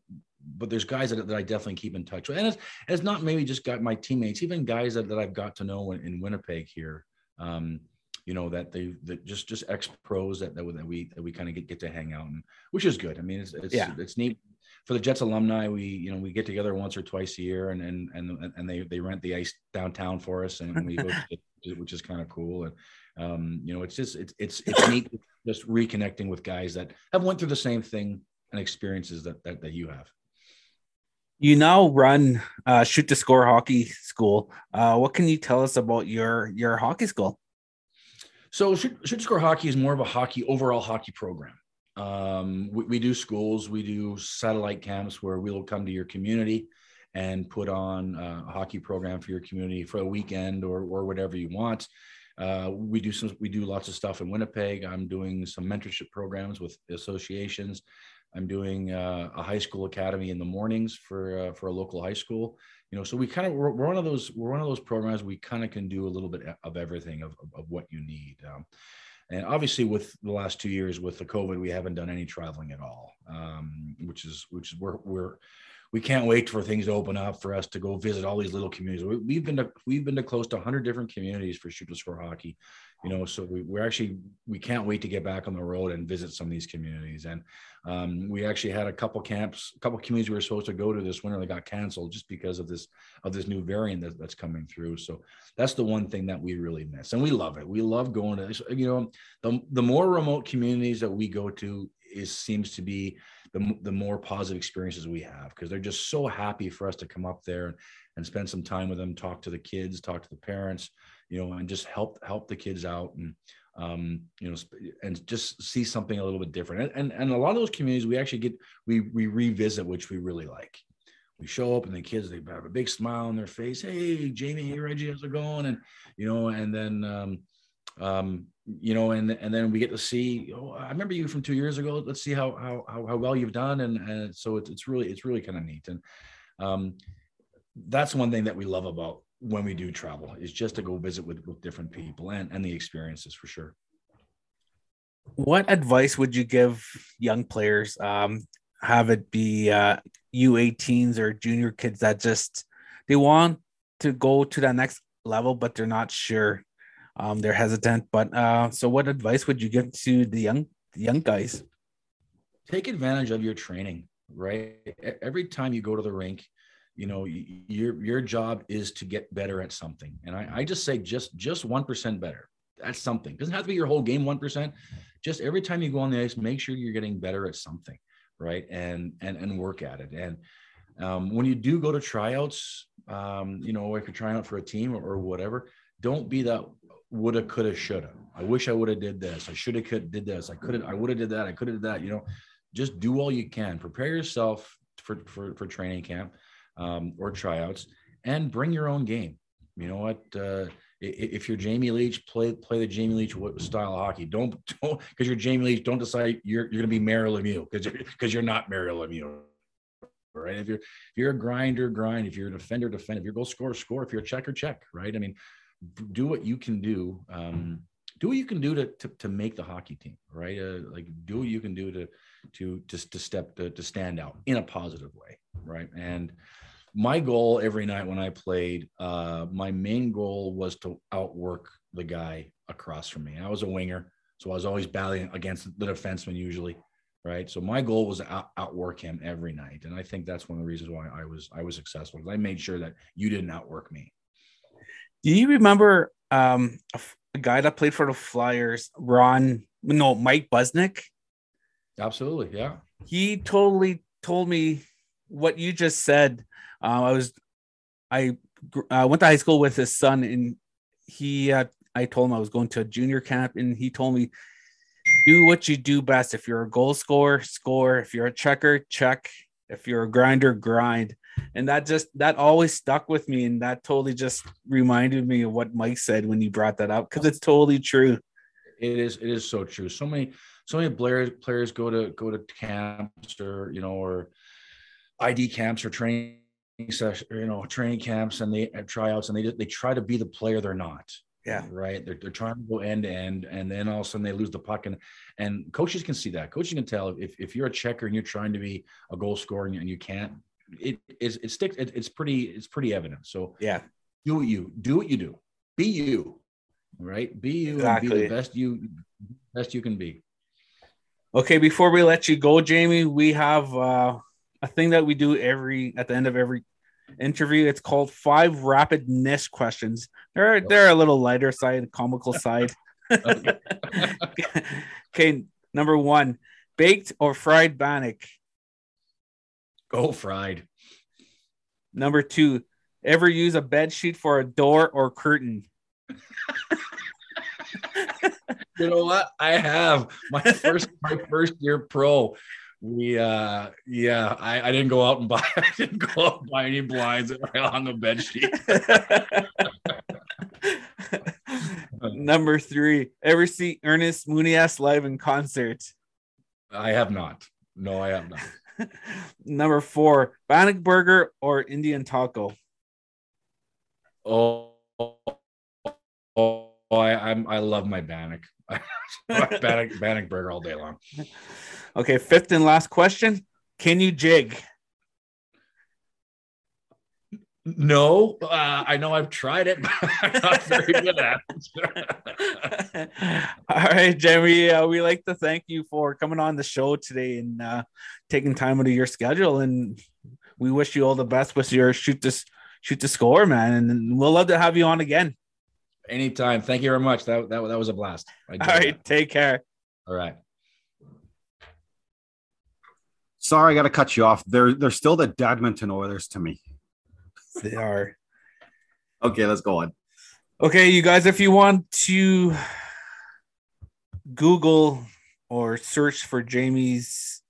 but there's guys that, that I definitely keep in touch with. And it's, it's not maybe just got my teammates, even guys that, that I've got to know in, in Winnipeg here. Um, you know that they that just just ex pros that that, that we that we kind of get get to hang out and which is good. I mean, it's it's Yeah. it's neat for the Jets alumni. We you know we get together once or twice a year and and and and they they rent the ice downtown for us and we go to, which is kind of cool and um you know it's just it's it's it's neat just reconnecting with guys that have went through the same thing and experiences that that, that you have. You now run uh, shoot to score hockey school. Uh, what can you tell us about your your hockey school? So shoot score hockey is more of a hockey overall hockey program. Um, we, we do schools, we do satellite camps where we'll come to your community and put on a hockey program for your community for a weekend or or whatever you want. Uh, we do some we do lots of stuff in Winnipeg. I'm doing some mentorship programs with associations. I'm doing uh, a high school academy in the mornings for uh, for a local high school. You know, so we kind of we're, we're one of those we're one of those programs we kind of can do a little bit of everything of, of, what you need. Um, and obviously, with the last two years with the COVID, we haven't done any traveling at all, um, which is which is we're we're we can't wait for things to open up for us to go visit all these little communities. We, we've been to we've been to close to 100 different communities for shoot to score hockey, you know. So we, we're actually we can't wait to get back on the road and visit some of these communities. And um, we actually had a couple camps, a couple communities we were supposed to go to this winter that got canceled just because of this of this new variant that, that's coming through. So that's the one thing that we really miss, and we love it. We love going to you know the the more remote communities that we go to is seems to be the, the more positive experiences we have because they're just so happy for us to come up there and spend some time with them talk to the kids talk to the parents you know and just help help the kids out and um, you know and just see something a little bit different. And, and and a lot of those communities we actually get we we revisit which we really like. We show up and the kids they have a big smile on their face. Hey jamie hey reggie how's it going? And you know and then um um you know and and then we get to see oh i remember you from two years ago. Let's see how how how, well you've done. And and so it's, it's really it's really kind of neat. And um that's one thing that we love about when we do travel is just to go visit with, with different people and and the experiences for sure What advice would you give young players? Um, have it be uh, U18s or junior kids that just they want to go to that next level, but they're not sure. Um, they're hesitant. But uh, so, what advice would you give to the young the young guys? take advantage of your training right every time you go to the rink you know your your job is to get better at something. And i, I just say just just 1% better. That's something. Doesn't have to be your whole game 1% just every time you go on the ice make sure you're getting better at something right? And and and work at it. And um, when you do go to tryouts um, you know if you're trying out for a team or, or whatever don't be that woulda coulda shoulda. I wish i would have did this. I should have could did this. I could have i would have did that. I could have did that you know? Just do all you can. Prepare yourself for for, for training camp um, or tryouts and bring your own game you know what uh, if you're Jamie Leach, play play the Jamie Leach style of hockey. Don't don't because you're Jamie Leach. Don't decide you're you're gonna be Mario Lemieux because because you're not Mario Lemieux. Right? If you're if you're a grinder, grind. If you're a defender, defend. If you're goal scorer, score. If you're a checker, check. Right? I mean, do what you can do. Um, do what you can do to, to to make the hockey team. Right? Uh, like do what you can do to to to to step to, to stand out in a positive way. Right? And my goal every night when I played, uh, my main goal was to outwork the guy across from me. I was a winger, so I was always battling against the defenseman usually, right? So my goal was to out, outwork him every night, and I think that's one of the reasons why I was I was successful. 'cause I made sure that you didn't outwork me. Do you remember um, a, f- a guy that played for the Flyers, Ron? No, Mike Busniuk. Absolutely, yeah. he totally told me what you just said. Uh, I was, I uh, went to high school with his son, and he, uh, I told him I was going to a junior camp, and he told me, do what you do best. If you're a goal scorer, score. If you're a checker, check. If you're a grinder, grind. And that just that always stuck with me, and that totally just reminded me of what Mike said when you brought that up because it's totally true. It is it is so true. So many so many players players go to go to camps or you know or ID camps or training session you know training camps and they have tryouts and they they try to be the player they're not. Yeah. Right. They're, they're trying to go end to end and then all of a sudden they lose the puck and and coaches can see that. Coaches can tell if, if you're a checker and you're trying to be a goal scorer and you, can't. It is it sticks. It, it's pretty it's pretty evident. So Yeah. do what you do what you do. Be you right? Be you and be Exactly. the best you best you can be. Okay, before we let you go, Jamie, we have uh, a thing that we do every at the end of every interview. It's called five rapid niche questions. They're they're a little lighter side, comical side. Okay. okay, number one, baked or fried bannock. Go fried. Number two, ever use a bed sheet for a door or curtain? You know what? I have my first my first year pro. We uh yeah, I, I didn't go out and buy I didn't go out and buy any blinds I hung a bed sheet. Number three, ever see Ernest Monias live in concert? I have not. No, I have not. Number four, Bannock burger or Indian taco? Oh, oh, I, I'm I love my Bannock. Bannock Bannock burger all day long. Okay, fifth and last question. Can you jig? No, uh, I know I've tried it, but I'm not very good at it. All right, Jeremy. Uh, we like to thank you for coming on the show today and uh, taking time out of your schedule. And we wish you all the best with your shoot this shoot the score, man. And we'll love to have you on again. Anytime. Thank you very much. That that, that was a blast. I All enjoyed right, that. take care. All right. Sorry, I got to cut you off. They're they're still the Dadmonton Oilers to me. They are. Okay, let's go on. Okay, you guys, if you want to Google or search for Jamie's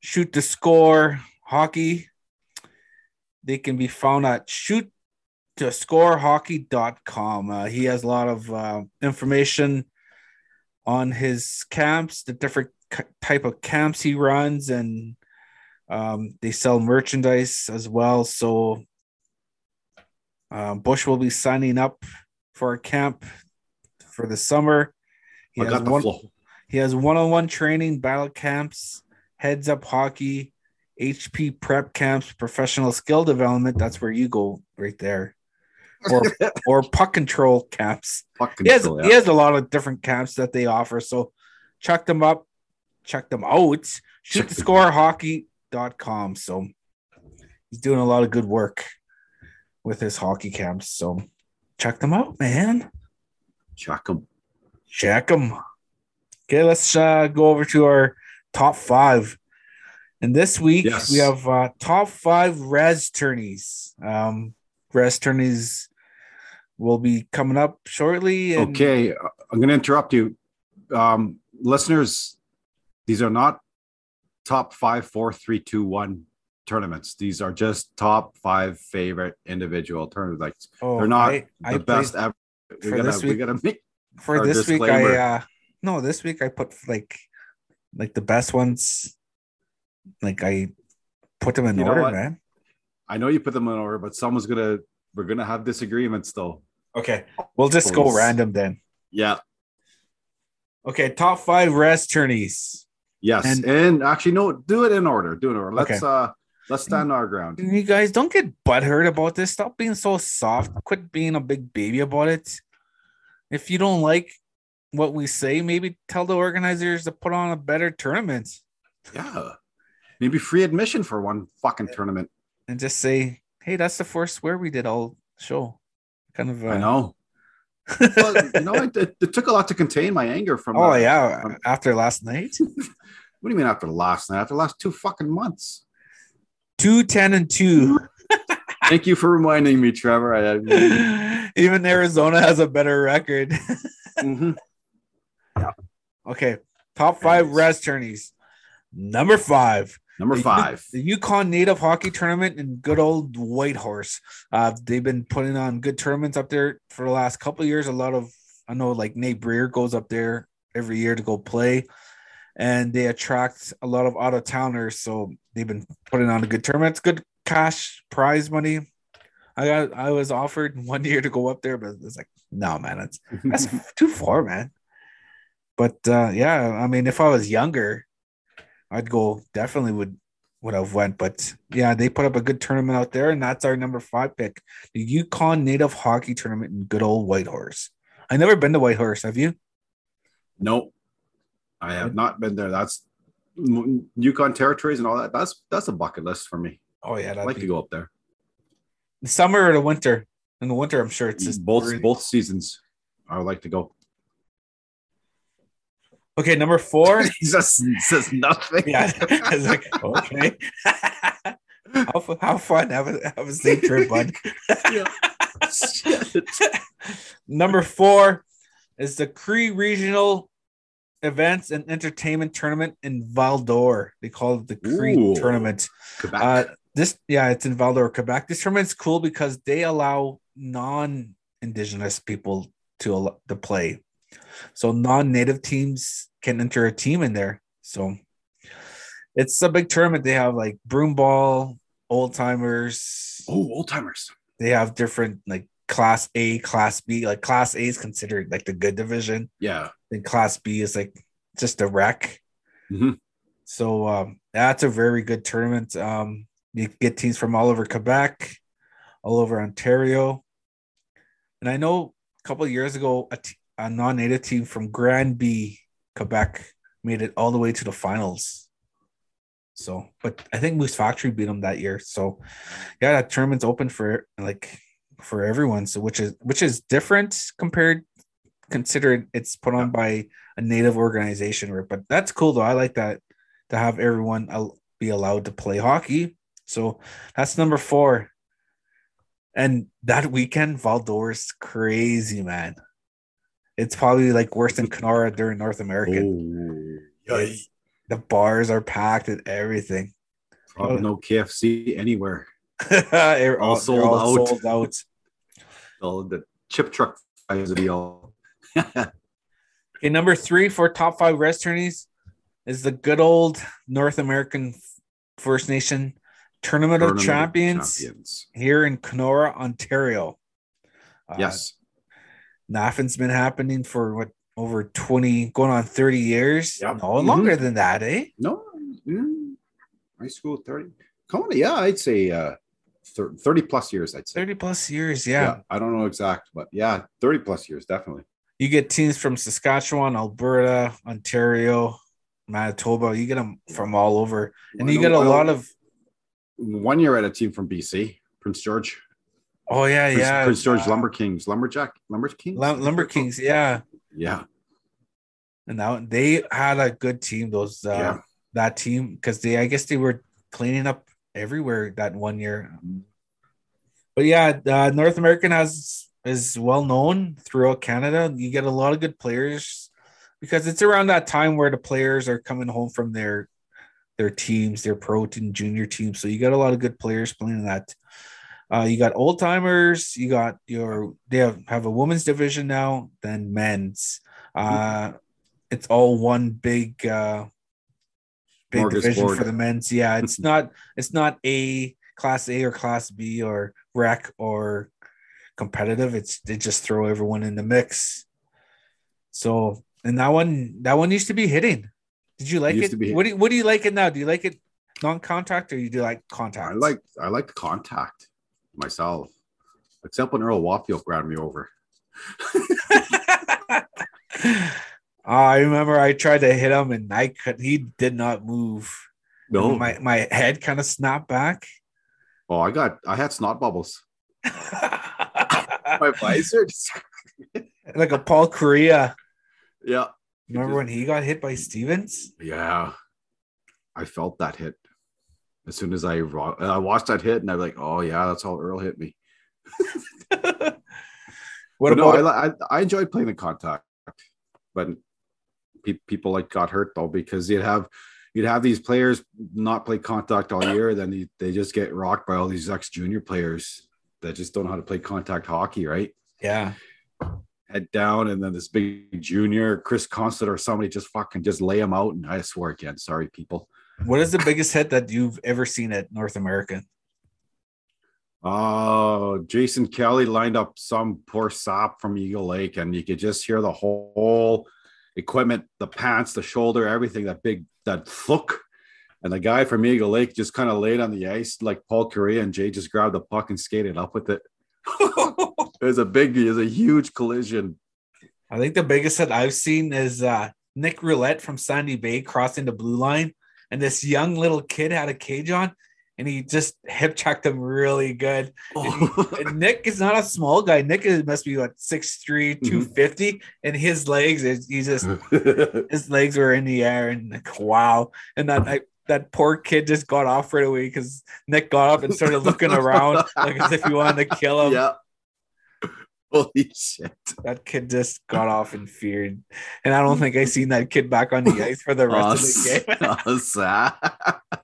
shoot the score hockey, they can be found at shoot to scorehockey.com. Uh, he has a lot of uh, information on his camps, the different type of camps he runs, and um, they sell merchandise as well. So uh, Bush will be signing up for a camp for the summer. He I has one. flow. He has one-on-one training, battle camps, heads up hockey, HP prep camps, professional skill development. That's where you go right there. Or or puck control camps. Fuck He has, control, he has a lot of different camps that they offer. So check them up, check them out. Shoot Check the score hockey.com. So he's doing a lot of good work with his hockey camps. So check them out, man. Check them. Check them. Okay, let's uh, go over to our top five. And this week Yes. we have uh, top five res tourneys. Um, res tourneys will be coming up shortly. And Okay, I'm going to interrupt you. Um, listeners, these are not top five, four, three, two, one tournaments. These are just top five favorite individual tournaments. Like oh, they're not I, I the played- best ever. We for gotta, this we week- gotta make. for this week. I uh, no, this week I put like like the best ones. Like I put them in You order, man. I know you put them in order, but someone's gonna. We're gonna have disagreements though. Okay, we'll just go random then. Yeah. Okay, top five rest tourneys. Yes. And- And, actually, no. Do it in order. Do it in order. Let's Okay. uh. Let's stand our ground. You guys don't get butthurt about this. Stop being so soft. Quit being a big baby about it. If you don't like what we say, maybe tell the organizers to put on a better tournament Yeah. Maybe free admission for one fucking tournament. and just say, "Hey, that's the first swear we did all show." Kind of. Uh, I know. Well, you know, it, it, it took a lot to contain my anger from. oh uh, yeah, from- after last night, What do you mean after last night? After the last two fucking months. two ten and two. Thank you for reminding me, Trevor. I, I- Even Arizona has a better record. Mhm. okay, top five res tourneys. Number five, Number The five. the Yukon Native Hockey Tournament in good old Whitehorse. Uh, they've been putting on good tournaments up there for the last couple of years. A lot of I know like Nate Breer goes up there every year to go play, and they attract a lot of out of towners. So they've been putting on a good tournament. It's good cash prize money. I got I was offered one year to go up there, but it's like no man, that's that's too far, man. But uh, yeah, I mean, if I was younger, I'd go definitely would would have went. But yeah, they put up a good tournament out there, and that's our number five pick, the Yukon Native Hockey Tournament in good old Whitehorse. I never been to Whitehorse. Have you? No, I have not been there. That's Yukon territories and all that. That's that's a bucket list for me. Oh yeah, I'd like be to go up there. the summer or the winter. In the winter, I'm sure it's just both both seasons. I would like to go. Okay, number four. he just says nothing. yeah, I was like, okay. how, how fun? Have a have a safe trip, bud. Number four is the Cree Regional Events and Entertainment Tournament in Val d'Or. They call it the Cree Ooh. Tournament. Quebec. Uh, this, yeah, it's in Val d'Or, Quebec. This tournament's cool because they allow non-indigenous people to to play. So non-native teams can enter a team in there. So it's a big tournament. They have like broom ball, old timers. oh, old timers. They have different like class A, class B. Like class A is considered like the good division. Yeah. Then class B is like just a wreck. Mhm. So um, that's a very good tournament. Um, you get teams from all over Quebec, all over Ontario, and I know a couple of years ago a, t- a non-native team from Grand B, Quebec, made it all the way to the finals. So, but I think Moose Factory beat them that year. So, yeah, that tournament's open for like for everyone. So, which is which is different compared considered it's put on by a native organization, right? But that's cool though. I like that to have everyone be allowed to play hockey. So that's number four. And that weekend, Val d'Or's crazy, man. It's probably like worse than Kenora during North American. Oh, the bars are packed and everything. Probably no KFC anywhere. They're All all, sold they're all out. sold out. Oh, the chip truck fries would be all. Okay, number three for top five res tourneys is the good old North American First Nation Tournament, Tournament of of Champions, Champions. here in Kenora, Ontario. Uh, Yes. Naffin's been happening for what over 20, going on 30 years. Yep. No, Mhm. longer than that, eh? No. mm, high school 30. Come on. Yeah, I'd say uh, thir- 30 plus years, I'd say. 30 plus years, yeah. I don't know exact, but yeah, 30 plus years, definitely. You get teams from Saskatchewan, Alberta, Ontario, Manitoba. You get them from all over. And you get a lot of, One year had a team from BC, Prince George. Oh, yeah, Prince, yeah. Prince George uh, Lumber Kings, Lumberjack, Lumber Kings. Lum- Lumber Kings, yeah. Yeah. And now they had a good team, those, uh, Yeah. that team, because they, I guess they were cleaning up everywhere that one year. But yeah, uh, North American has is well known throughout Canada. You get a lot of good players because it's around that time where the players are coming home from their their teams, their pro and junior teams. So you got a lot of good players playing in that. Uh, you got old timers. You got your they have, have a women's division now, then men's. Uh, it's all one big uh, big division for the men's. Yeah, it's not it's not a class A or class B or rec or competitive. It's they just throw everyone in the mix. So and that one that one used to be hitting. Did you like used it? What do you, what do you like it now? Do you like it non-contact or you do like contact? I like I like contact myself, except when Earl Wapfield grabbed me over. Ah, I remember I tried to hit him and I could he did not move. No, My my head kind of snapped back. oh, I got I had snot bubbles. My visor. just- like a Paul Kariya. yeah, Remember when he got hit by Stevens? yeah. I felt that hit as soon as I ro- I watched that hit, and I'm like, oh yeah, that's how Earl hit me. what But no, I, I I enjoyed playing the contact, but pe- people like got hurt though because you'd have you'd have these players not play contact all year, then they, they just get rocked by all these ex junior players that just don't know how to play contact hockey, right? yeah? Head down, and then this big junior Chris Constant or somebody just fucking just lay him out, and I swear again, sorry people. What is the biggest hit that you've ever seen at North American? Oh, Jason Kelly lined up some poor sop from Eagle Lake, and you could just hear the whole equipment, the pants, the shoulder, everything, that big, that thunk. And the guy from Eagle Lake just kind of laid on the ice like Paul Kariya, and Jay just grabbed the puck and skated up with it. It was a big, it was a huge collision. I think the biggest that I've seen is uh, Nick Roulette from Sandy Bay crossing the blue line, and this young little kid had a cage on, and he just hip checked him really good. And Nick is not a small guy. Nick is must be what 6'3", mm-hmm. 250, and his legs is he just his legs were in the air and like wow. And that I, that poor kid just got off right away because Nick got up and started looking around like as if he wanted to kill him. yeah. Holy shit. That kid just got off in fear. And I don't think I seen that kid back on the ice for the rest of the game. so.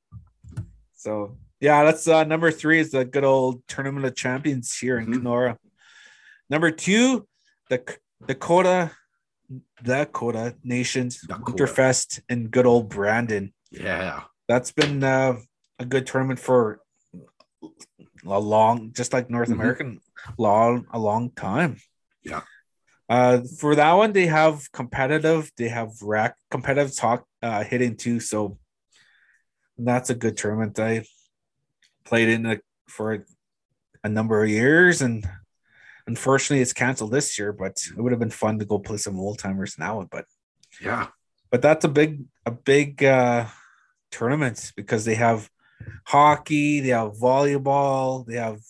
So yeah, that's uh, number three is the good old tournament of champions here in Mhm. Kenora. Number two, the Dakota, Dakota Nations Dakota. Winterfest in good old Brandon. Yeah. That's been uh, a good tournament for a long, just like North Mhm. American, long a long time. Yeah. Uh, for that one, they have competitive. They have rack competitive talk uh, hitting too. So that's a good tournament. I played in it for a number of years, and unfortunately, it's canceled this year. But it would have been fun to go play some old timers now. But Yeah. but that's a big a big uh tournament because they have hockey, they have volleyball, they have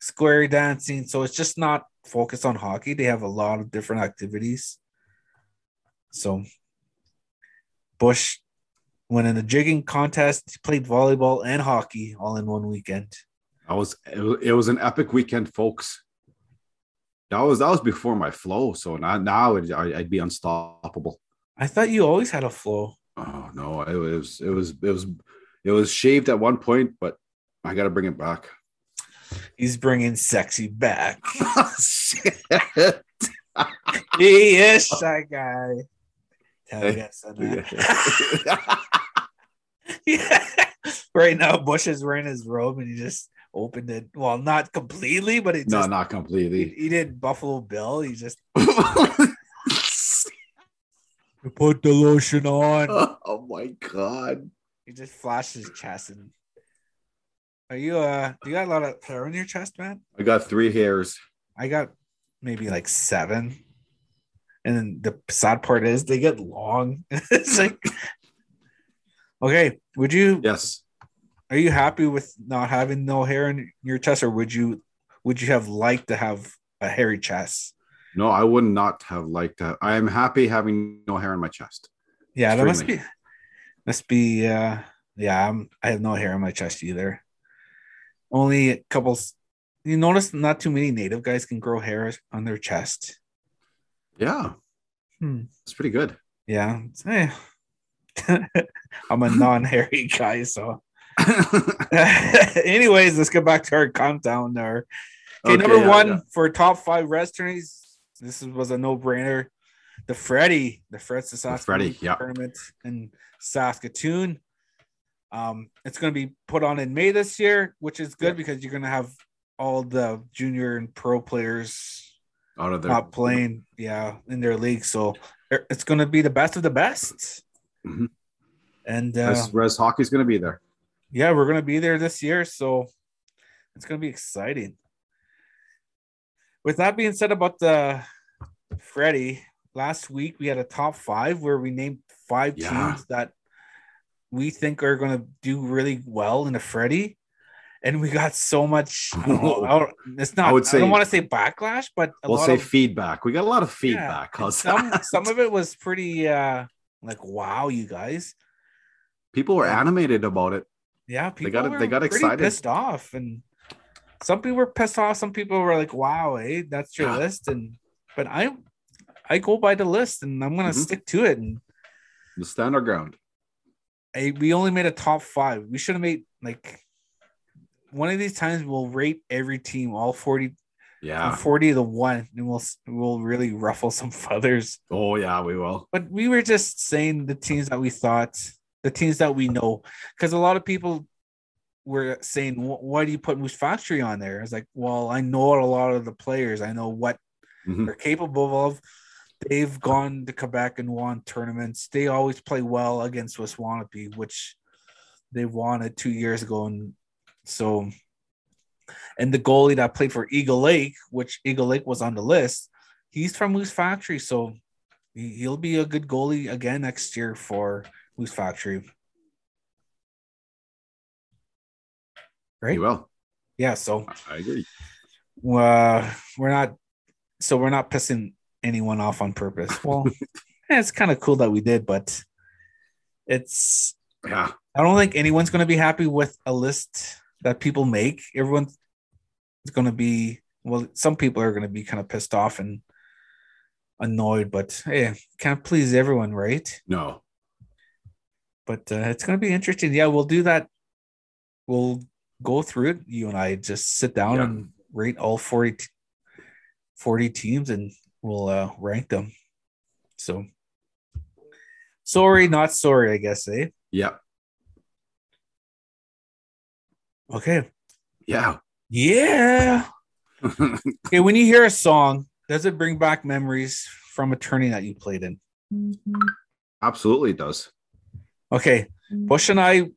square dancing. So it's just not focused on hockey. They have a lot of different activities. So Bush went in a jigging contest, he played volleyball and hockey all in one weekend. I was it was- it was an epic weekend, folks. That was that was before my flow. So now now it, I, I'd be unstoppable. I thought you always had a flow. Oh no, it was it was it was it was shaved at one point, but I got to bring it back. He's bringing sexy back. Oh, shit. he is that guy. Tell you son. Yeah. right now, Bush is wearing his robe and he just opened it. Well, not completely, but he no, just not completely. he did Buffalo Bill. He just put the lotion on. oh my god. He just flashed his chest. And are you uh? Do you got a lot of hair on your chest, man? I got three hairs. I got maybe like seven. And then the sad part is they get long. it's like, okay, would you Yes. are you happy with not having no hair in your chest, or would you would you have liked to have a hairy chest? No, I would not have liked that. I am happy having no hair on my chest. Yeah, that must be must be uh yeah, I'm, I have no hair on my chest either. Only a couple you notice not too many native guys can grow hair on their chest. Yeah. Hmm. It's pretty good. Yeah. eh. I'm a non-hairy guy, so anyways, let's get back to our countdown there. Okay, Okay, number yeah, one yeah. for top five restaurants. This was a no-brainer. The Freddie, the Fred Sasakamoose Freddie, yeah. tournament in Saskatoon. Um, it's going to be put on in May this year, which is good because you're going to have all the junior and pro players Out of there. not playing, yeah, in their league. So er, it's going to be the best of the best. Mhm. And uh, Res, res hockey's going to be there. yeah, we're gonna be there this year, so it's gonna be exciting. With that being said about the Freddie, last week we had a top five where we named five Yeah. teams that we think are gonna do really well in the Freddie. And we got so much. I don't I it's not. I, don't want to say backlash, but a We'll say of feedback. We got a lot of feedback. How's some that? some of it was pretty uh like wow, you guys. People were animated about it. Yeah, people got- were they got excited. pissed off, and some people were pissed off. Some people were like, "Wow, hey, that's your Yeah. list." And but I, I go by the list, and I'm gonna Mhm. stick to it. And The stand our ground. I, we only made a top five. We should have made like one of these times. We'll rate every team, all forty, Yeah. forty to one, and we'll we'll really ruffle some feathers. Oh yeah, we will. But we were just saying the teams that we thought, the teams that we know, because a lot of people were saying, "Why do you put Moose Factory on there?" I was like, "Well, I know a lot of the players. I know what Mhm. they're capable of. They've gone to Quebec and won tournaments. They always play well against Waswanipi, which they won it two years ago, and so." And the goalie that played for Eagle Lake, which Eagle Lake was on the list, he's from Moose Factory, so he- he'll be a good goalie again next year for Moose Factory. Right? You will. Yeah, so I agree. uh, we're not so we're not pissing anyone off on purpose. Well, yeah, it's kind of cool that we did, but it's Yeah. I don't think anyone's going to be happy with a list that people make. Everyone's going to be well. Some people are going to be kind of pissed off and annoyed, but hey, can't please everyone, right? No. But uh, it's going to be interesting. Yeah, we'll do that. We'll go through it. You and I just sit down Yeah. and rate all 40, 40 teams and we'll uh, rank them. So, sorry, not sorry, I guess, eh? Yeah. Okay. Yeah. Yeah. Okay, when you hear a song, does it bring back memories from a tourney that you played in? Absolutely it does. Okay, Bush and I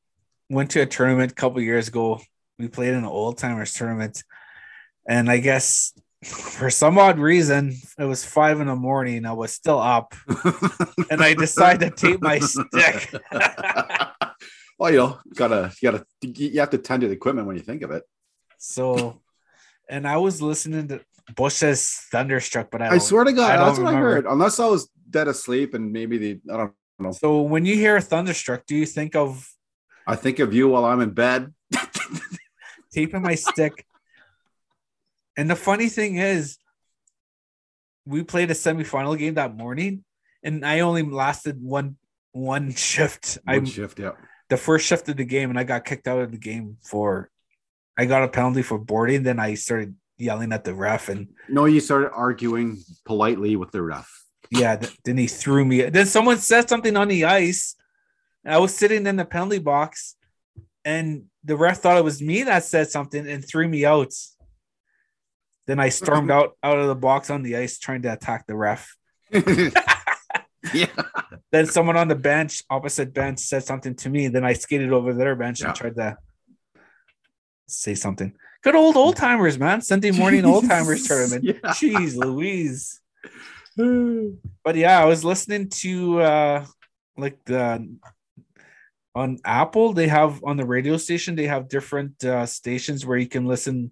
went to a tournament a couple years ago. We played in an old timers tournament, and I guess for some odd reason, it was five in the morning. I was still up, and I decided to tape my stick. well, you know, gotta you gotta you have to tend to the equipment when you think of it. So, and I was listening to Bush's Thunderstruck, but I, I, swear to God, I that's what remember. I heard. Unless I was dead asleep and maybe the I don't know. So when you hear Thunderstruck, do you think of I think of you while I'm in bed. taping my stick. And the funny thing is, we played a semifinal game that morning, and I only lasted one one shift. I One shift, yeah. the first shift of the game, and I got kicked out of the game for. I got a penalty for boarding. Then I started yelling at the ref, and No, you started arguing politely with the ref. yeah, th- then he threw me. Then someone said something on the ice. And I was sitting in the penalty box, and the ref thought it was me that said something and threw me out. Then I stormed out out of the box on the ice trying to attack the ref. yeah. Then someone on the bench, opposite bench, said something to me. Then I skated over their bench Yeah. and tried to say something. Good old old timers, man. Sunday morning old timers tournament. Yeah. Jeez Louise. but yeah, I was listening to uh like the on Apple, they have on the radio station, they have different uh stations where you can listen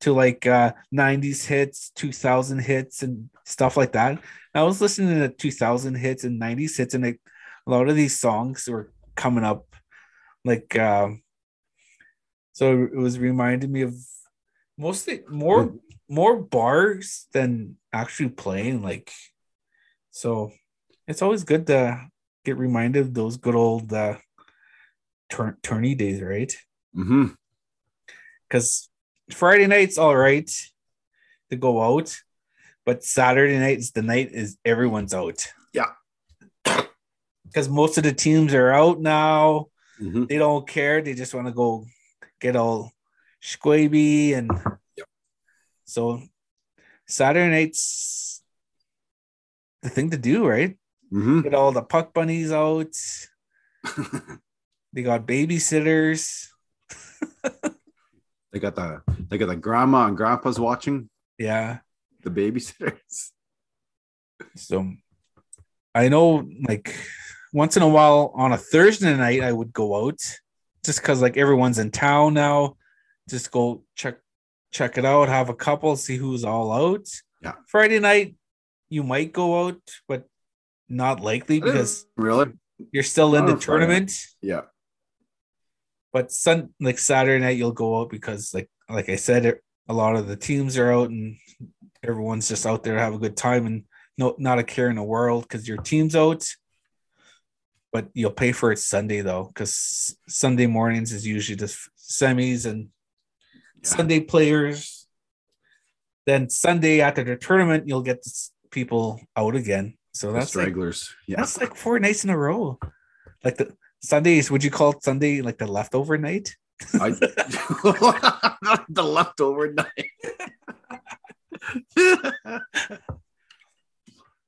to like uh 90s hits, 2000 hits and stuff like that. I was listening to 2000 hits and 90s hits and like a lot of these songs were coming up like um so it was reminding me of mostly more more bars than actually playing like so it's always good to get reminded of those good old uh turn tourney days right hmm because friday night's all right to go out but saturday night's the night is everyone's out Yeah. because most of the teams are out now hmm they don't care. They just want to go get all squaby and Yep. so Saturday nights the thing to do, right? hmm Get all the puck bunnies out. They got babysitters. they got the they got the grandma and grandpa's watching Yeah. the babysitters. So I know like once in a while on a Thursday night I would go out just because like everyone's in town now. Just go check check it out, have a couple, see who's all out. Yeah. Friday night you might go out, but not likely because really, you're still in the on Friday. tournament. yeah, But sun like Saturday night you'll go out because like like I said, it- a lot of the teams are out and everyone's just out there to have a good time and no not a care in the world because your team's out. But you'll pay for it Sunday though, because Sunday mornings is usually just semis and Yeah. Sunday players. Then Sunday after the tournament, you'll get people out again. So the that's like, stragglers. yeah, that's like four nights in a row. Like the Sundays, would you call it Sunday like the leftover night? I, the leftover night.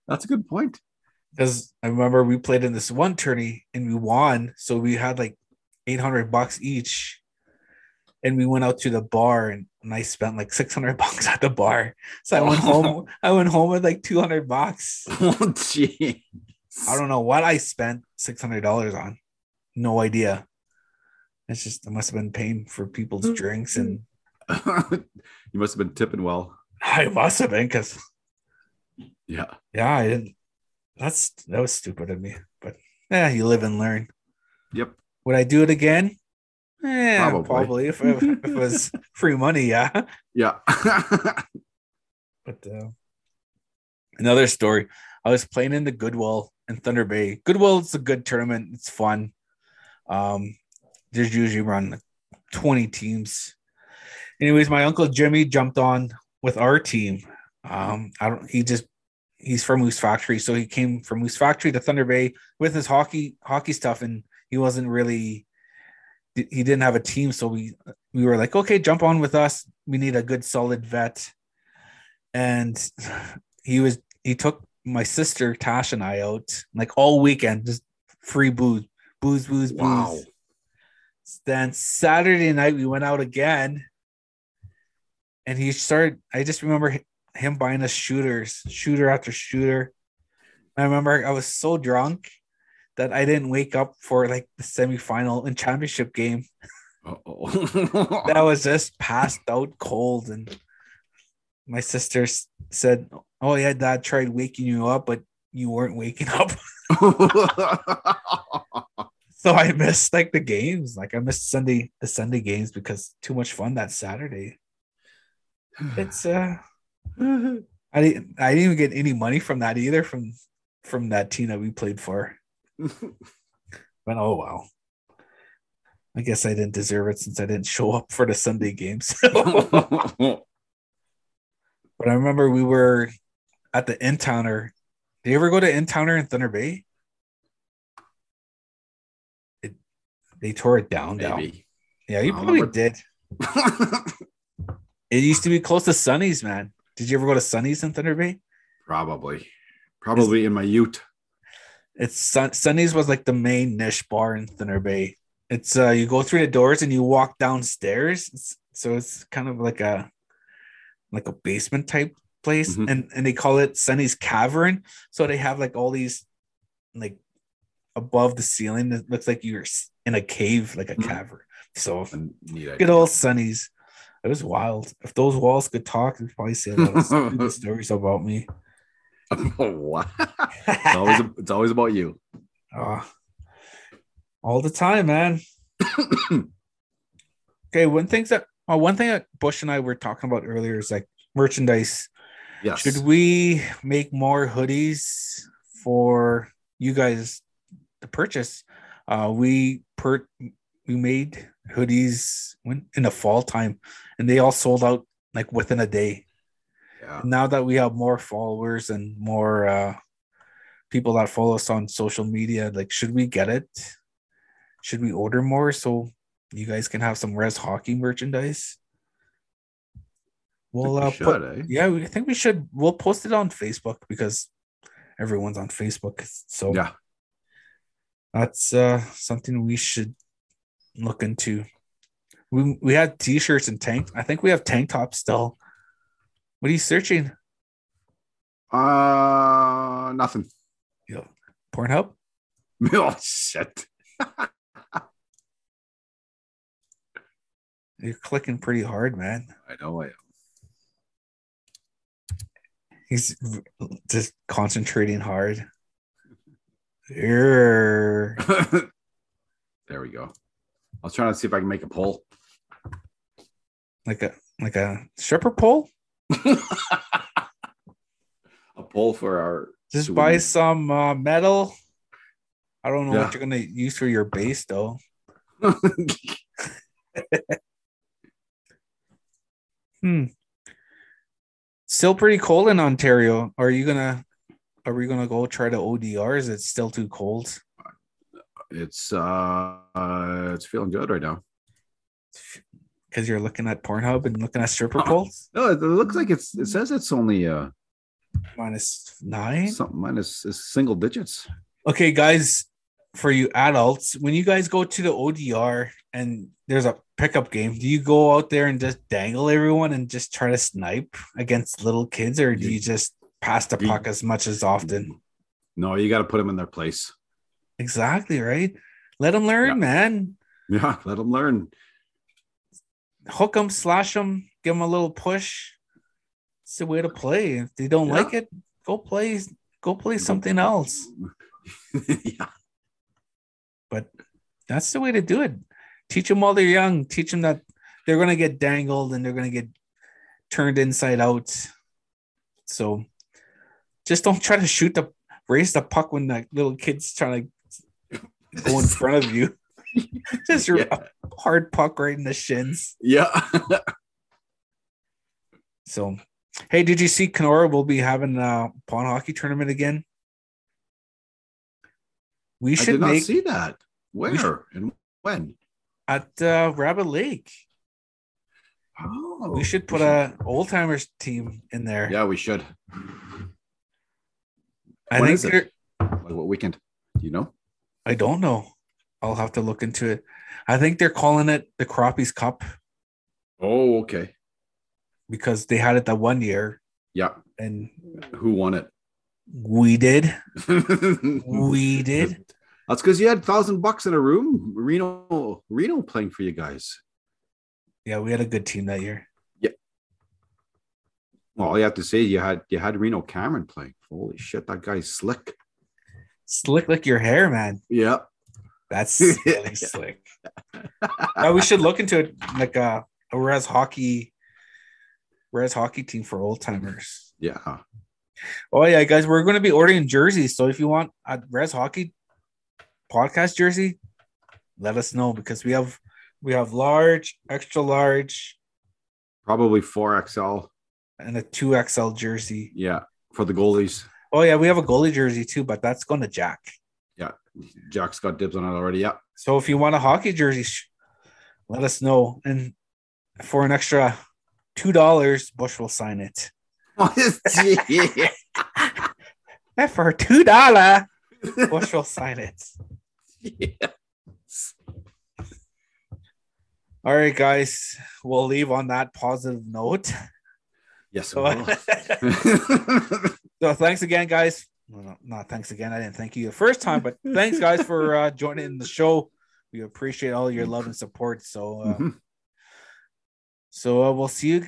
That's a good point. because I remember we played in this one tourney and we won, so we had like eight hundred bucks each, and we went out to the bar and and I spent like 600 bucks at the bar. So I went oh. home. I went home with like 200 bucks. Oh, gee. I don't know what I spent $600 on. No idea. It's just I must have been paying for people's drinks and you must have been tipping well. I must have been because Yeah. yeah, I didn't. That's that was stupid of me, but yeah, you live and learn. Yep. Would I do it again? Yeah, Probably. probably, if, if it was free money, yeah. Yeah. But uh, another story. I was playing in the Goodwill in Thunder Bay. Goodwill is a good tournament. It's fun. Um, there's usually around like 20 teams. Anyways, my uncle Jimmy jumped on with our team. Um, I don't. He just he's from Moose Factory, so he came from Moose Factory to Thunder Bay with his hockey hockey stuff, and he wasn't really. He didn't have a team, so we we were like, okay, jump on with us. We need a good solid vet and he was he took my sister Tash and I out like all weekend, just free booze, booze, booze, booze. Wow. Then Saturday night we went out again, and he started. I just remember him buying us shooters, shooter after shooter. I remember I was so drunk that I didn't wake up for like the semifinal and championship game. Uh-oh. That was just passed out cold, and my sister said, "Oh yeah, Dad tried waking you up, but you weren't waking up." so I missed like the games. Like I missed Sunday the Sunday games because too much fun that Saturday. It's uh I didn't I didn't even get any money from that either from from that team that we played for. But oh wow. I guess I didn't deserve it since I didn't show up for the Sunday games. but I remember we were at the In Towner. Did you ever go to In Towner in Thunder Bay? They tore it down down. Yeah, you probably remember- did. It used to be close to Sunny's, man. Did you ever go to Sunny's in Thunder Bay? Probably. Probably in my ute. It's Sun- Sunny's was like the main niche bar in Thunder Bay. It's uh you go through the doors and you walk downstairs. It's, so it's kind of like a like a basement type place, Mhm. and and they call it Sunny's Cavern. So they have like all these like above the ceiling. It looks like you're in a cave, like a Mhm. cavern. So good old Sunny's. It was wild. If those walls could talk, they'd probably say a lot of stories about me. what? It's always, it's always about you. Ah, all the time, man. okay, one thing that uh, one thing that Bush and I were talking about earlier is like merchandise. Yes. Should we make more hoodies for you guys to purchase? Uh, we per we made hoodies when in the fall time, and they all sold out like within a day Yeah. now that we have more followers and more uh people that follow us on social media like should we get it should we order more so you guys can have some res hockey merchandise we'll Think uh, we should, put, eh? yeah we think we should we'll post it on facebook because everyone's on facebook so Yeah. That's uh something we should look into we we had t-shirts and tank i think we have tank tops still what are you searching Uh, nothing. Pornhub? Oh, shit. You're clicking pretty hard, man. I know I am. He's just concentrating hard. There we go. I was trying to see if I can make a poll. Like a like a stripper pole. a poll for our. Just buy some uh, metal. I don't know Yeah. what you're gonna use for your base though. Hmm. Still pretty cold in Ontario. Are you gonna? Are we gonna go try to ODR? Is it still too cold? it's uh, uh, it's feeling good right now. Because you're looking at Pornhub and looking at stripper poles. No, it, looks like it's. It says it's only uh Minus nine. something minus it's single digits. Okay, guys, for you adults, when you guys go to the ODR and there's a pickup game, do you go out there and just dangle everyone and just try to snipe against little kids, or do you just pass the puck as much as often? No, you got to put them in their place. Exactly right. Let them learn, Yeah. man. Yeah, let them learn. Hook them, slash them, give them a little push. It's the way to play. If they don't Yeah. like it, go play. Go play something else. yeah, But that's the way to do it. Teach them while they're young. Teach them that they're going to get dangled and they're going to get turned inside out. So just don't try to shoot the raise the puck when the little kid's trying to go in front of you. just Yeah. a hard puck right in the shins. yeah. So, hey, did you see Kenora will be having a pond hockey tournament again? We I should not make see that. Where should- and when? at uh, Rabbit Lake. Oh, we should put a old timers team in there. Yeah, we should. I When think it? they're- Like what weekend? Do you know? I don't know. I'll have to look into it. I think they're calling it the Crappies Cup Oh, okay. because they had it that one year Yeah. and Who won it? we did. We did. That's because you had thousand bucks in a room. Reno, Reno playing for you guys. Yeah, we had a good team that year. Yeah. Well, all you have to say you had you had Reno Cameron playing. Holy shit, that guy's slick. Slick like your hair, man. Yeah. That's really slick. Uh, we should look into it like a, a res hockey res hockey team for old timers. Yeah. Oh yeah, guys, we're going to be ordering jerseys. So if you want a res hockey podcast jersey, let us know because we have we have large, extra large, Probably 4XL. and a two XL jersey. Yeah. For the goalies. Oh yeah, we have a goalie jersey too, but that's going to Jack. Yeah. Jack's got dibs on it already. Yeah. So if you want a hockey jersey, let us know. And for an extra two dollars, Bush will sign it. And for two dollar, Bush will sign it. All right, guys, we'll leave on that positive note. Yes. So, so thanks again, guys. Well, no, not thanks again. I didn't thank you the first time, but thanks, guys, for uh, joining the show. We appreciate all your love and support. So, uh, Mhm. so uh, we'll see you,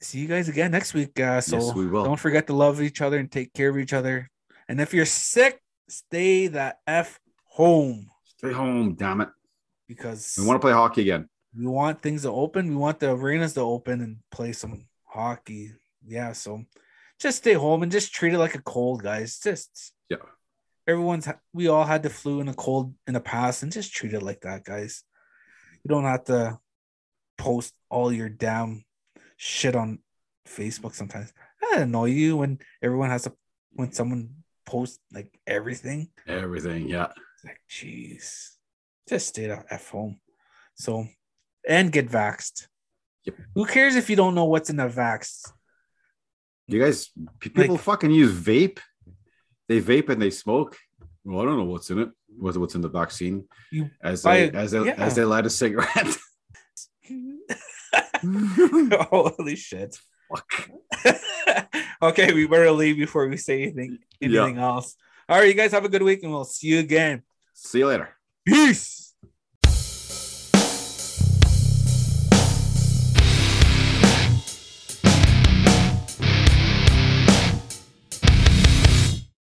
see you guys again next week. Uh, so yes, we will. don't forget to love each other and take care of each other. And if you're sick, stay the f home Stay home, damn it. because We want to play hockey again. we want things to open. We want the arenas to open and play some hockey. Yeah, so just stay home and just treat it like a cold, guys. Just Yeah. everyone's we all had the flu and a cold in the past, and just treat it like that, guys. You don't have to post all your damn shit on Facebook sometimes. I annoy you when everyone has to when someone posts like everything. Everything. Yeah. It's like, jeez, just stay at home. So, and get vaxxed. Yep. Who cares if you don't know what's in the vax? You guys, people Like- fucking use vape. They vape and they smoke. Well, I don't know what's in it. What's what's in the vaccine? You as they it- as they yeah. as they light a cigarette. Holy shit. Fuck. okay, we better leave before we say anything, Yeah. anything else. All right, you guys have a good week and we'll see you again. See you later. Peace.